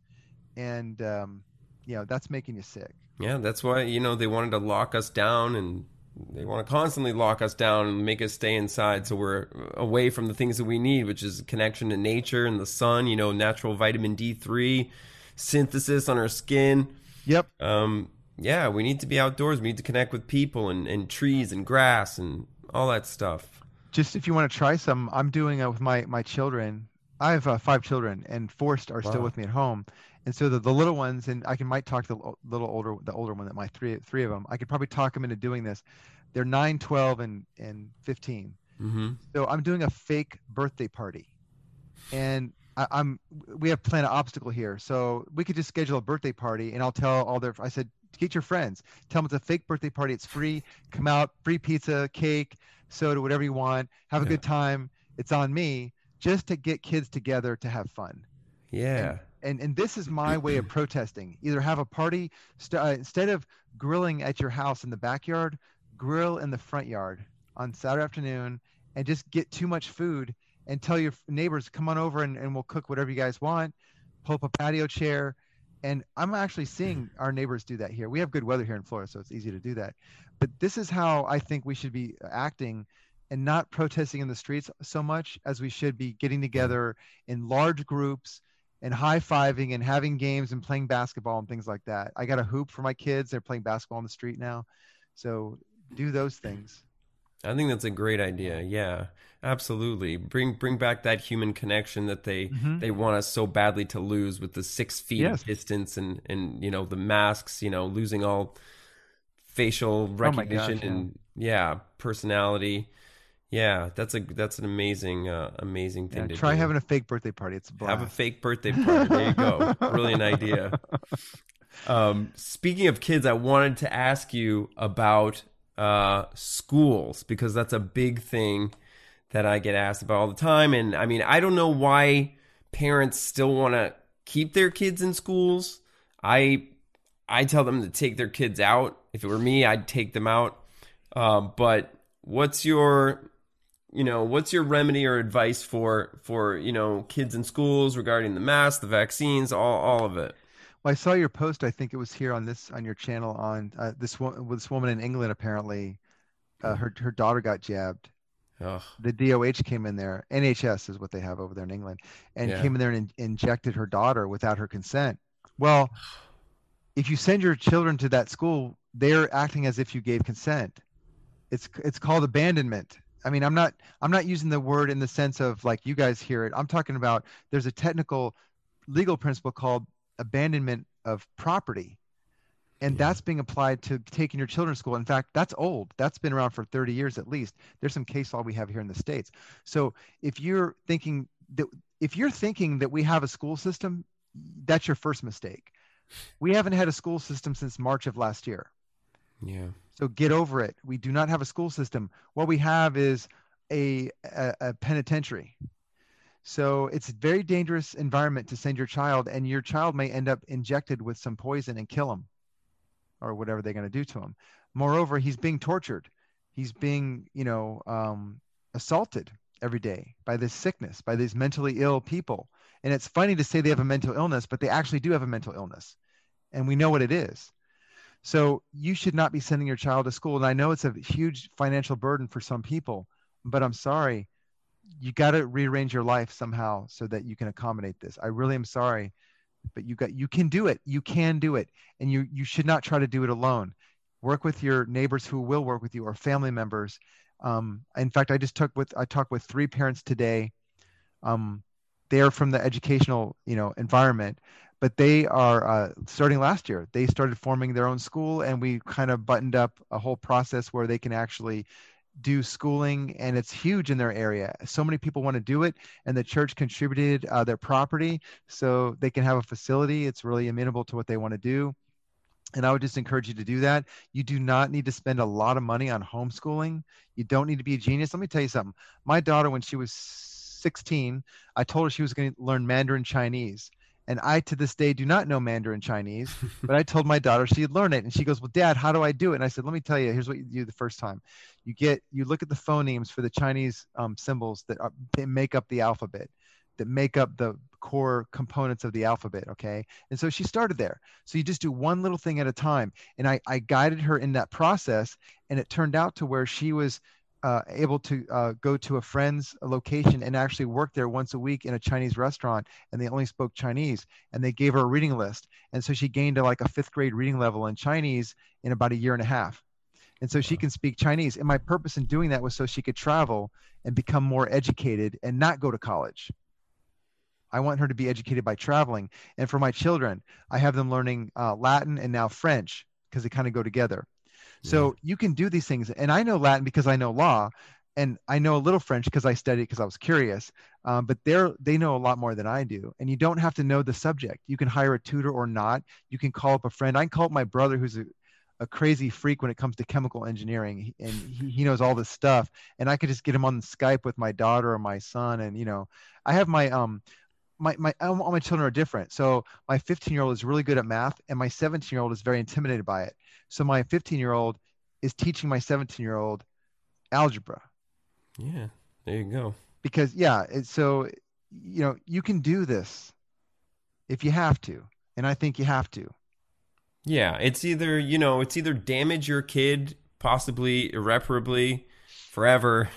and um, you know that's making you sick Yeah, that's why you know they wanted to lock us down and they want to constantly lock us down and make us stay inside so we're away from the things that we need which is connection to nature and the sun you know natural vitamin d3 synthesis on our skin Yep. um, yeah we need to be outdoors we need to connect with people and, and trees and grass and all that stuff Just if you want to try some, I'm doing uh, with my my children. I have uh, five children, and forced are still with me at home. And so the, the little ones, and I can might talk to the little older, the older one that my three three of them. I could probably talk them into doing this. They're 9, 12, and and 15. mm-hmm. So I'm doing a fake birthday party, and I, I'm we have planned an obstacle here, so we could just schedule a birthday party, and I'll tell all their. I said, get your friends, tell them it's a fake birthday party. It's free. Come out, free pizza, cake, soda, whatever you want. Have a Yeah. good time. It's on me, just to get kids together to have fun. yeah And and and this is my way of protesting. Either have a party st- uh, instead of grilling at your house in the backyard, grill in the front yard on Saturday afternoon, and just get too much food and tell your neighbors come on over and, and we'll cook whatever you guys want. Pull up a patio chair, and I'm actually seeing our neighbors do that here. We have good weather here in Florida, so it's easy to do that. But this is how I think we should be acting. And not protesting in the streets so much as we should be getting together in large groups and high fiving and having games and playing basketball and things like that. I got a hoop for my kids. They're playing basketball on the street now. So do those things. I think that's a great idea. Yeah, absolutely. Bring bring back that human connection that they Mhm. they want us so badly to lose with the six feet Yes. distance and and you know the masks. You know, losing all facial Oh recognition gosh, yeah. and yeah, personality. Yeah, that's a that's an amazing uh, amazing thing Yeah, to try do. having a fake birthday party. It's a blast. Have a fake birthday party. There you go. Brilliant idea. Um, speaking of kids, I wanted to ask you about uh, schools because that's a big thing that I get asked about all the time. And I mean, I don't know why parents still want to keep their kids in schools. I I tell them to take their kids out. If it were me, I'd take them out. Um, but what's your you know what's your remedy or advice for for you know kids in schools regarding the masks the vaccines all all of it Well, I saw your post. I think it was here on this on your channel on uh, this one. This woman in England apparently, uh, her her daughter got jabbed. Ugh. The DOH came in there. NHS is what they have over there in England, and Yeah. came in there and in- injected her daughter without her consent. Well, if you send your children to that school, they're acting as if you gave consent. It's it's called abandonment. I mean, I'm not I'm not using the word in the sense of like you guys hear it. I'm talking about there's a technical legal principle called abandonment of property. And Yeah. that's being applied to taking your children to school. In fact, that's old. That's been around for 30 years at least. There's some case law we have here in the States. So if you're thinking that if you're thinking that we have a school system, that's your first mistake. We haven't had a school system since March of last year. yeah So get over it. We do not have a school system. What we have is a, a, a penitentiary. So it's a very dangerous environment to send your child, and your child may end up injected with some poison and kill him or whatever they're going to do to him. Moreover, he's being tortured. He's being, you know, um, assaulted every day by this sickness, by these mentally ill people. And it's funny to say they have a mental illness, but they actually do have a mental illness. And we know what it is. So you should not be sending your child to school. And I know it's a huge financial burden for some people, but I'm sorry. You got to rearrange your life somehow so that you can accommodate this. I really am sorry, but you got you can do it. You can do it, and you you should not try to do it alone. Work with your neighbors who will work with you or family members. Um, in fact, I just took with I talked with three parents today. Um, they are from the educational you know environment, but they are uh, starting last year. They started forming their own school, and we kind of buttoned up a whole process where they can actually do schooling, and it's huge in their area. So many people want to do it, and the church contributed uh, their property so they can have a facility. It's really amenable to what they want to do. And I would just encourage you to do that. You do not need to spend a lot of money on homeschooling. You don't need to be a genius. Let me tell you something. My daughter, when she was 16, I told her she was going to learn Mandarin Chinese. And I, to this day, do not know Mandarin Chinese, but I told my daughter she'd learn it. And she goes, Well, Dad, how do I do it? And I said, Let me tell you, here's what you do the first time. You get, you look at the phonemes for the Chinese um, symbols that are, they make up the alphabet, that make up the core components of the alphabet. Okay. And so she started there. So you just do one little thing at a time. And I, I guided her in that process. And it turned out to where she was uh, able to uh, go to a friend's location and actually work there once a week in a Chinese restaurant, and they only spoke Chinese. And they gave her a reading list, and so she gained to like a fifth grade reading level in Chinese in about a year and a half. And so she can speak Chinese. And my purpose in doing that was so she could travel and become more educated and not go to college. I want her to be educated by traveling. And for my children, I have them learning uh, Latin and now French because they kind of go together. So you can do these things. And I know Latin because I know law, and I know a little French because I studied because I was curious. Um, but they're they know a lot more than I do. And you don't have to know the subject. You can hire a tutor or not. You can call up a friend. I can call up my brother who's a, a crazy freak when it comes to chemical engineering and he, he knows all this stuff and i could just get him on skype with my daughter or my son and you know i have my um my, my all my children are different so my 15 year old is really good at math and my 17 year old is very intimidated by it so my 15 year old is teaching my 17 year old algebra. Yeah, there you go. Because yeah, so you know you can do this if you have to, and I think you have to. Yeah, it's either you know it's either damage your kid possibly irreparably forever,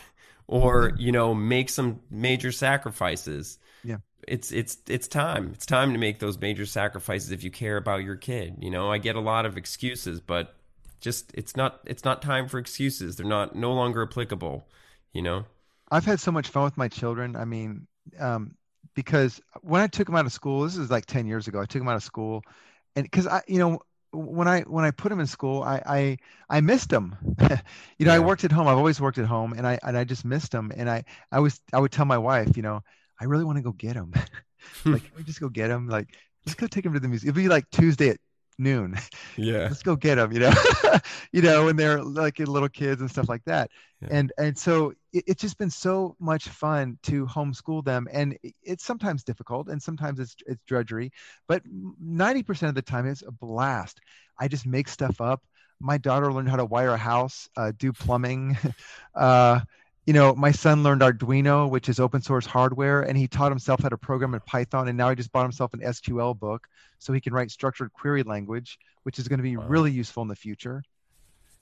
or you know make some major sacrifices. Yeah it's it's it's time. It's time to make those major sacrifices if you care about your kid. You know, I get a lot of excuses, but just it's not it's not time for excuses. They're not no longer applicable. You know. I've had so much fun with my children. I mean, um, because when I took them out of school, this is like ten years ago. I took them out of school, and because I, you know, when I when I put them in school, I I, I missed them. you know, yeah. I worked at home. I've always worked at home, and I and I just missed them. And I I was I would tell my wife, you know, I really want to go get him. like, can we just go get him? Like, let's go take him to the museum. It'd be like Tuesday at noon. Yeah. let's go get them, you know, you know, when they're like little kids and stuff like that. Yeah. And, and so it, it's just been so much fun to homeschool them. And it's sometimes difficult and sometimes it's, it's drudgery, but 90% of the time it's a blast. I just make stuff up. My daughter learned how to wire a house, uh, do plumbing, uh, you know, my son learned Arduino, which is open source hardware, and he taught himself how to program in Python. And now he just bought himself an SQL book so he can write structured query language, which is going to be wow. really useful in the future.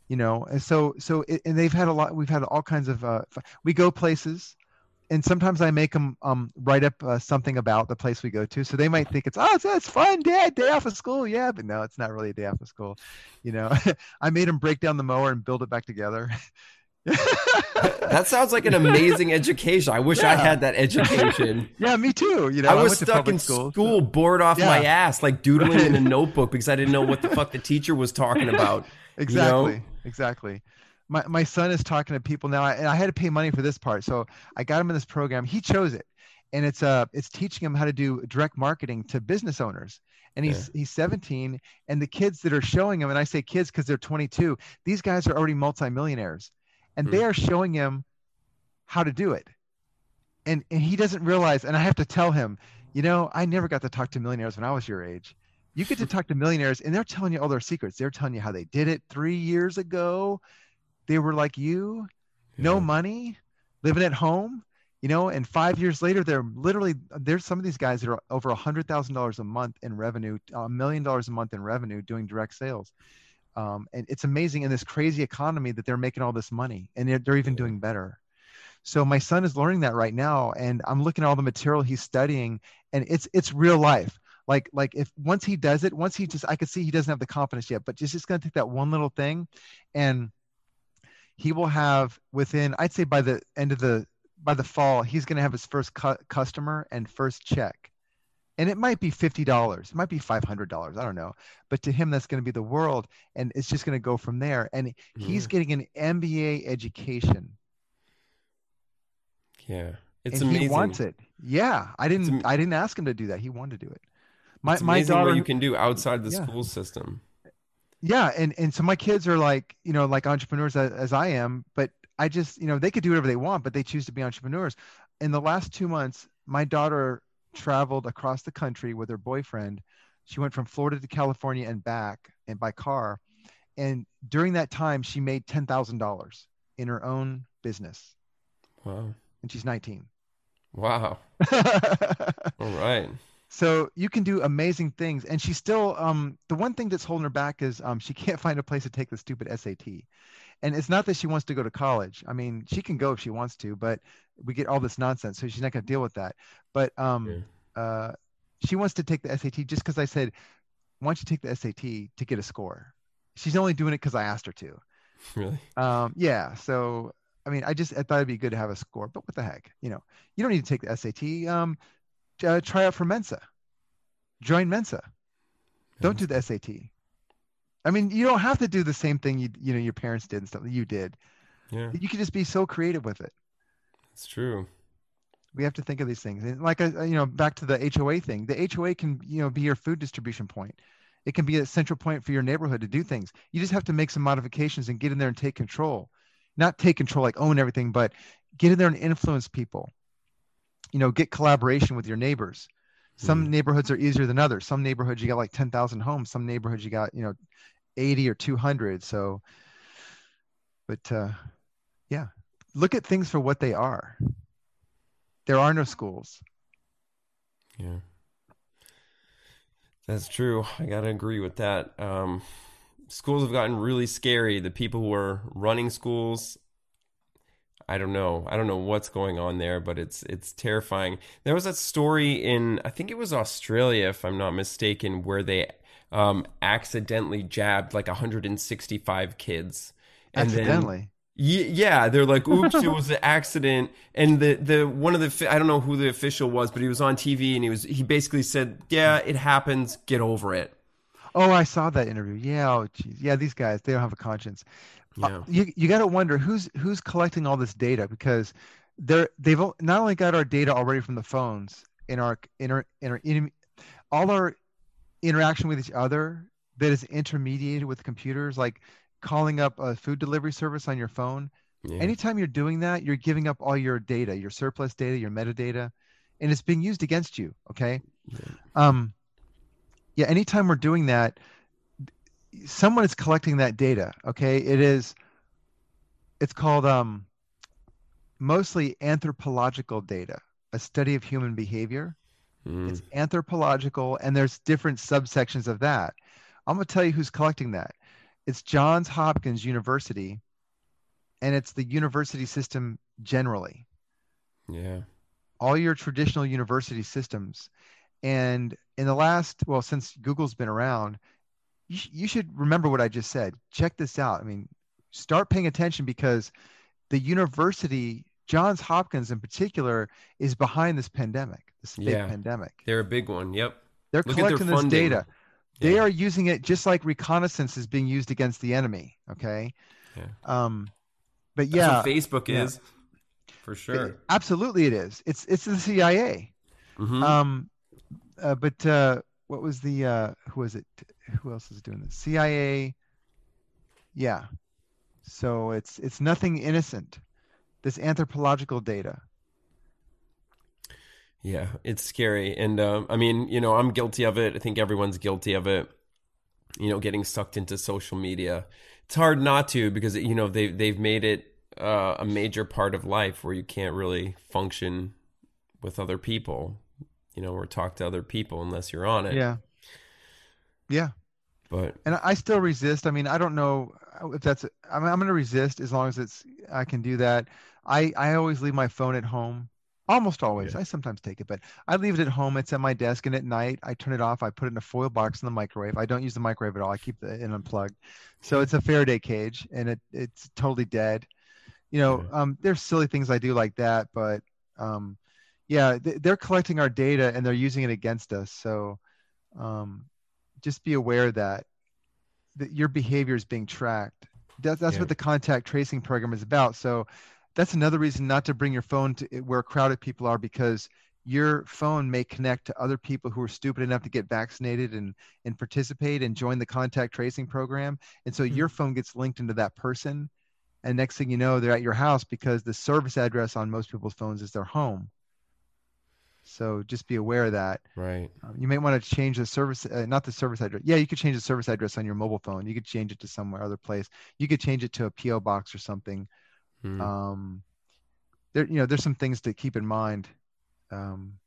You know, and so so it, and they've had a lot. We've had all kinds of. Uh, we go places, and sometimes I make them um, write up uh, something about the place we go to. So they might think it's oh, that's fun, Dad, day off of school, yeah, but no, it's not really a day off of school. You know, I made them break down the mower and build it back together. that sounds like an amazing education. I wish yeah. I had that education. Yeah, me too. You know, I was I stuck in school, school so. bored off yeah. my ass, like doodling right. in a notebook because I didn't know what the fuck the teacher was talking about. Exactly. You know? Exactly. My my son is talking to people now, and I had to pay money for this part, so I got him in this program. He chose it, and it's uh it's teaching him how to do direct marketing to business owners and he's yeah. he's 17 and the kids that are showing him and i say kids because they're 22 these guys are already multimillionaires and they hmm. are showing him how to do it. And and he doesn't realize and i have to tell him you know i never got to talk to millionaires when i was your age. You get to talk to millionaires and they're telling you all their secrets. They're telling you how they did it three years ago. They were like you yeah. no money living at home you know and five years later they're literally there's some of these guys that are over a hundred thousand dollars a month in revenue a million dollars a month in revenue doing direct sales um, and it's amazing in this crazy economy that they're making all this money and they're, they're even doing better. So my son is learning that right now and i'm looking at all the material he's studying and it's it's real life. Like like if once he does it once he just i could see he doesn't have the confidence yet but just just going to take that one little thing and he will have within i'd say by the end of the by the fall he's going to have his first cu- customer and first check and it might be $50 it might be $500 i don't know but to him that's going to be the world and it's just going to go from there and mm-hmm. he's getting an mba education. Yeah it's and amazing. he wants it. Yeah i didn't am- i didn't ask him to do that he wanted to do it. My, it's my daughter what you can do outside the yeah. school system. Yeah and and so my kids are like you know like entrepreneurs as, as i am but i just you know they could do whatever they want but they choose to be entrepreneurs. In the last two months my daughter traveled across the country with her boyfriend. She went from Florida to California and back and by car. And during that time, she made $10,000 in her own business. Wow. And she's 19. Wow. All right. So you can do amazing things, and she's still um the one thing that's holding her back is um she can't find a place to take the stupid SAT, and it's not that she wants to go to college. I mean, she can go if she wants to, but we get all this nonsense, so she's not going to deal with that. But um, yeah. uh, she wants to take the SAT just because I said, why don't you take the SAT to get a score? She's only doing it because I asked her to. Really? Um, yeah. So I mean, I just I thought it'd be good to have a score, but what the heck, you know, you don't need to take the SAT. Um, uh, try out for Mensa. Join Mensa. Don't do the SAT. I mean, you don't have to do the same thing you you know your parents did and stuff that you did. Yeah. You can just be so creative with it. It's true. We have to think of these things. And like I, you know, back to the HOA thing. The HOA can, you know, be your food distribution point. It can be a central point for your neighborhood to do things. You just have to make some modifications and get in there and take control. Not take control like own everything, but get in there and influence people. You know, get collaboration with your neighbors. Some mm. neighborhoods are easier than others. Some neighborhoods you got like 10,000 homes. Some neighborhoods you got, you know, 80 or 200. So, but uh, yeah, look at things for what they are. There are no schools. Yeah. That's true. I got to agree with that. Um, schools have gotten really scary. The people who are running schools, I don't know. I don't know what's going on there, but it's it's terrifying. There was a story in I think it was Australia, if I'm not mistaken, where they um, accidentally jabbed like 165 kids. And accidentally. Then, yeah, they're like, "Oops, it was an accident." And the the one of the I don't know who the official was, but he was on TV and he was he basically said, "Yeah, it happens. Get over it." Oh, I saw that interview. Yeah, oh, geez. yeah, these guys they don't have a conscience. Uh, yeah. Uh, you you got to wonder who's who's collecting all this data because they're they've not only got our data already from the phones in our in our, in our in, all our interaction with each other that is intermediated with computers like calling up a food delivery service on your phone yeah. anytime you're doing that you're giving up all your data your surplus data your metadata and it's being used against you okay yeah. um yeah anytime we're doing that someone is collecting that data okay it is it's called um mostly anthropological data a study of human behavior Mm. It's anthropological, and there's different subsections of that. I'm going to tell you who's collecting that. It's Johns Hopkins University, and it's the university system generally. Yeah. All your traditional university systems. And in the last, well, since Google's been around, you, sh- you should remember what I just said. Check this out. I mean, start paying attention because the university, Johns Hopkins in particular, is behind this pandemic this big yeah, pandemic. They're a big one. Yep. They're Look collecting this data. Yeah. They are using it just like reconnaissance is being used against the enemy. Okay. Yeah. Um, but yeah, Facebook yeah. is for sure. It, absolutely, it is. It's it's the CIA. Mm-hmm. Um, uh, but uh, what was the uh, who was it? Who else is doing this? CIA. Yeah. So it's it's nothing innocent. This anthropological data. Yeah, it's scary. And uh, I mean, you know, I'm guilty of it. I think everyone's guilty of it. You know, getting sucked into social media. It's hard not to because you know they they've made it uh, a major part of life where you can't really function with other people. You know, or talk to other people unless you're on it. Yeah. Yeah. But and I still resist. I mean, I don't know if that's. I'm I'm going to resist as long as it's. I can do that. I I always leave my phone at home Almost always. Yeah. I sometimes take it, but I leave it at home. It's at my desk, and at night I turn it off. I put it in a foil box in the microwave. I don't use the microwave at all. I keep it unplugged. So it's a Faraday cage, and it it's totally dead. You know, yeah. um, there's silly things I do like that, but um, yeah, they're collecting our data and they're using it against us. So um, just be aware that that your behavior is being tracked. That, that's yeah. what the contact tracing program is about. So that's another reason not to bring your phone to where crowded people are because your phone may connect to other people who are stupid enough to get vaccinated and and participate and join the contact tracing program. And so mm-hmm. your phone gets linked into that person and next thing you know they're at your house because the service address on most people's phones is their home. So just be aware of that. Right. Um, you may want to change the service uh, not the service address yeah you could change the service address on your mobile phone. You could change it to somewhere other place. You could change it to a po box or something Mm. Um, there, you know, there's some things to keep in mind. um,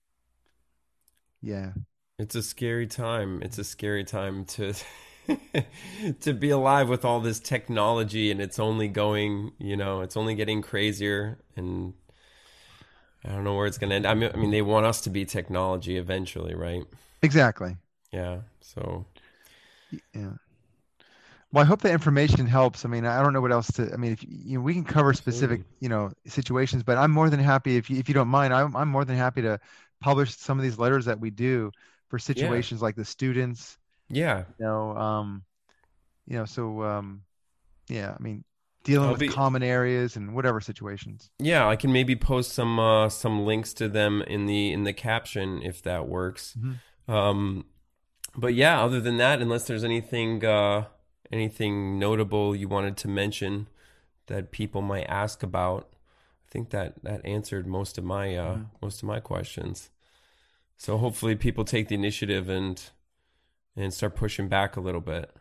yeah, It's a scary time. It's a scary time to to be alive with all this technology and it's only going, you know, it's only getting crazier and I don't know where it's going to end. I mean, I mean they want us to be technology eventually, right? exactly. Yeah. So, Yeah. Well, I hope that information helps. I mean, I don't know what else to. I mean, if you know, we can cover specific, you know, situations, but I'm more than happy if you if you don't mind. I'm I'm more than happy to publish some of these letters that we do for situations like the students. yeah. You know, um, you know, so um, yeah. I mean, dealing I'll with be- common areas and whatever situations. Yeah, I can maybe post some uh some links to them in the in the caption if that works. Mhm. Um but yeah, other than that, unless there's anything uh anything notable you wanted to mention that people might ask about, I think that that answered most of my uh Mhm. most of my questions. So hopefully people take the initiative and and start pushing back a little bit.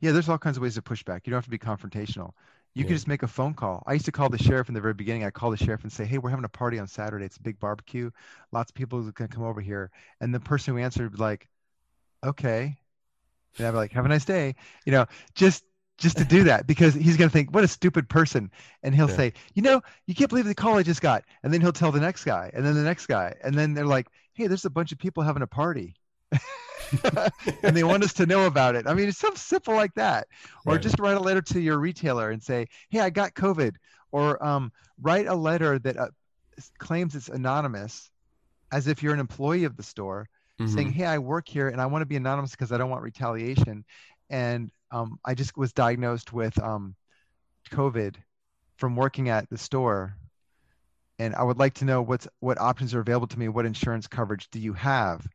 Yeah, there's all kinds of ways to push back. You don't have to be confrontational. You Yeah. can just make a phone call. I used to call the sheriff in the very beginning. I call the sheriff and say, "Hey, we're having a party on Saturday. It's a big barbecue. Lots of people are gonna come over here." And the person who answered would be like, "Okay," and be like, "Have a nice day." You know, just just to do that because he's gonna think, "What a stupid person," and he'll Yeah. say, "You know, you can't believe the call I just got," and then he'll tell the next guy, and then the next guy, and then they're like, "Hey, there's a bunch of people having a party." and they want us to know about it. I mean, it's something simple like that. Or Right. just write a letter to your retailer and say, "Hey, I got COVID," or um, write a letter that uh, claims it's anonymous, as if you're an employee of the store, saying, Mhm. "Hey, I work here and I want to be anonymous because I don't want retaliation, and um, I just was diagnosed with um, COVID from working at the store." And I would like to know what's what options are available to me. What insurance coverage do you have?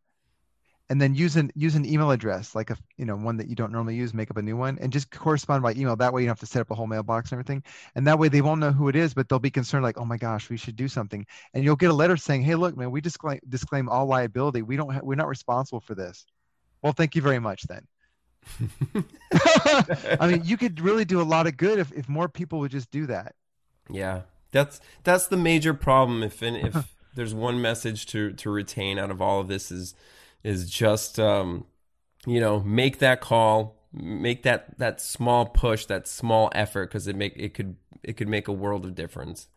And then use an use an email address like a you know one that you don't normally use make up a new one and just correspond by email. That way you don't have to set up a whole mailbox and everything. And that way they won't know who it is but they'll be concerned like oh my gosh we should do something. And you'll get a letter saying hey look man we disclaim disclaim all liability. We don't ha- we're not responsible for this. Well thank you very much then. I mean you could really do a lot of good if, if more people would just do that. Yeah, that's that's the major problem. If if there's one message to to retain out of all of this is is just um, you know make that call, make that that small push, that small effort because it make it could it could make a world of difference.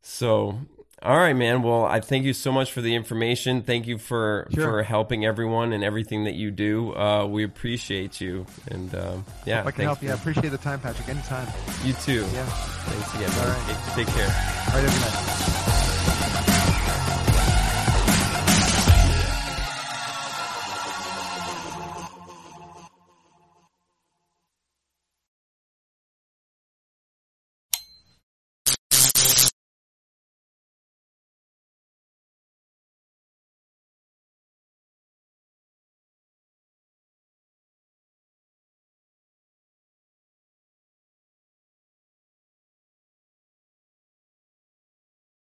So. All right, man. Well, I thank you so much for the information. Thank you for Sure. for helping everyone and everything that you do. Uh, we appreciate you, and um, yeah, if i can help you i appreciate the time patrick anytime You too. yeah Thanks again. All man. right. Take, take care. all right every night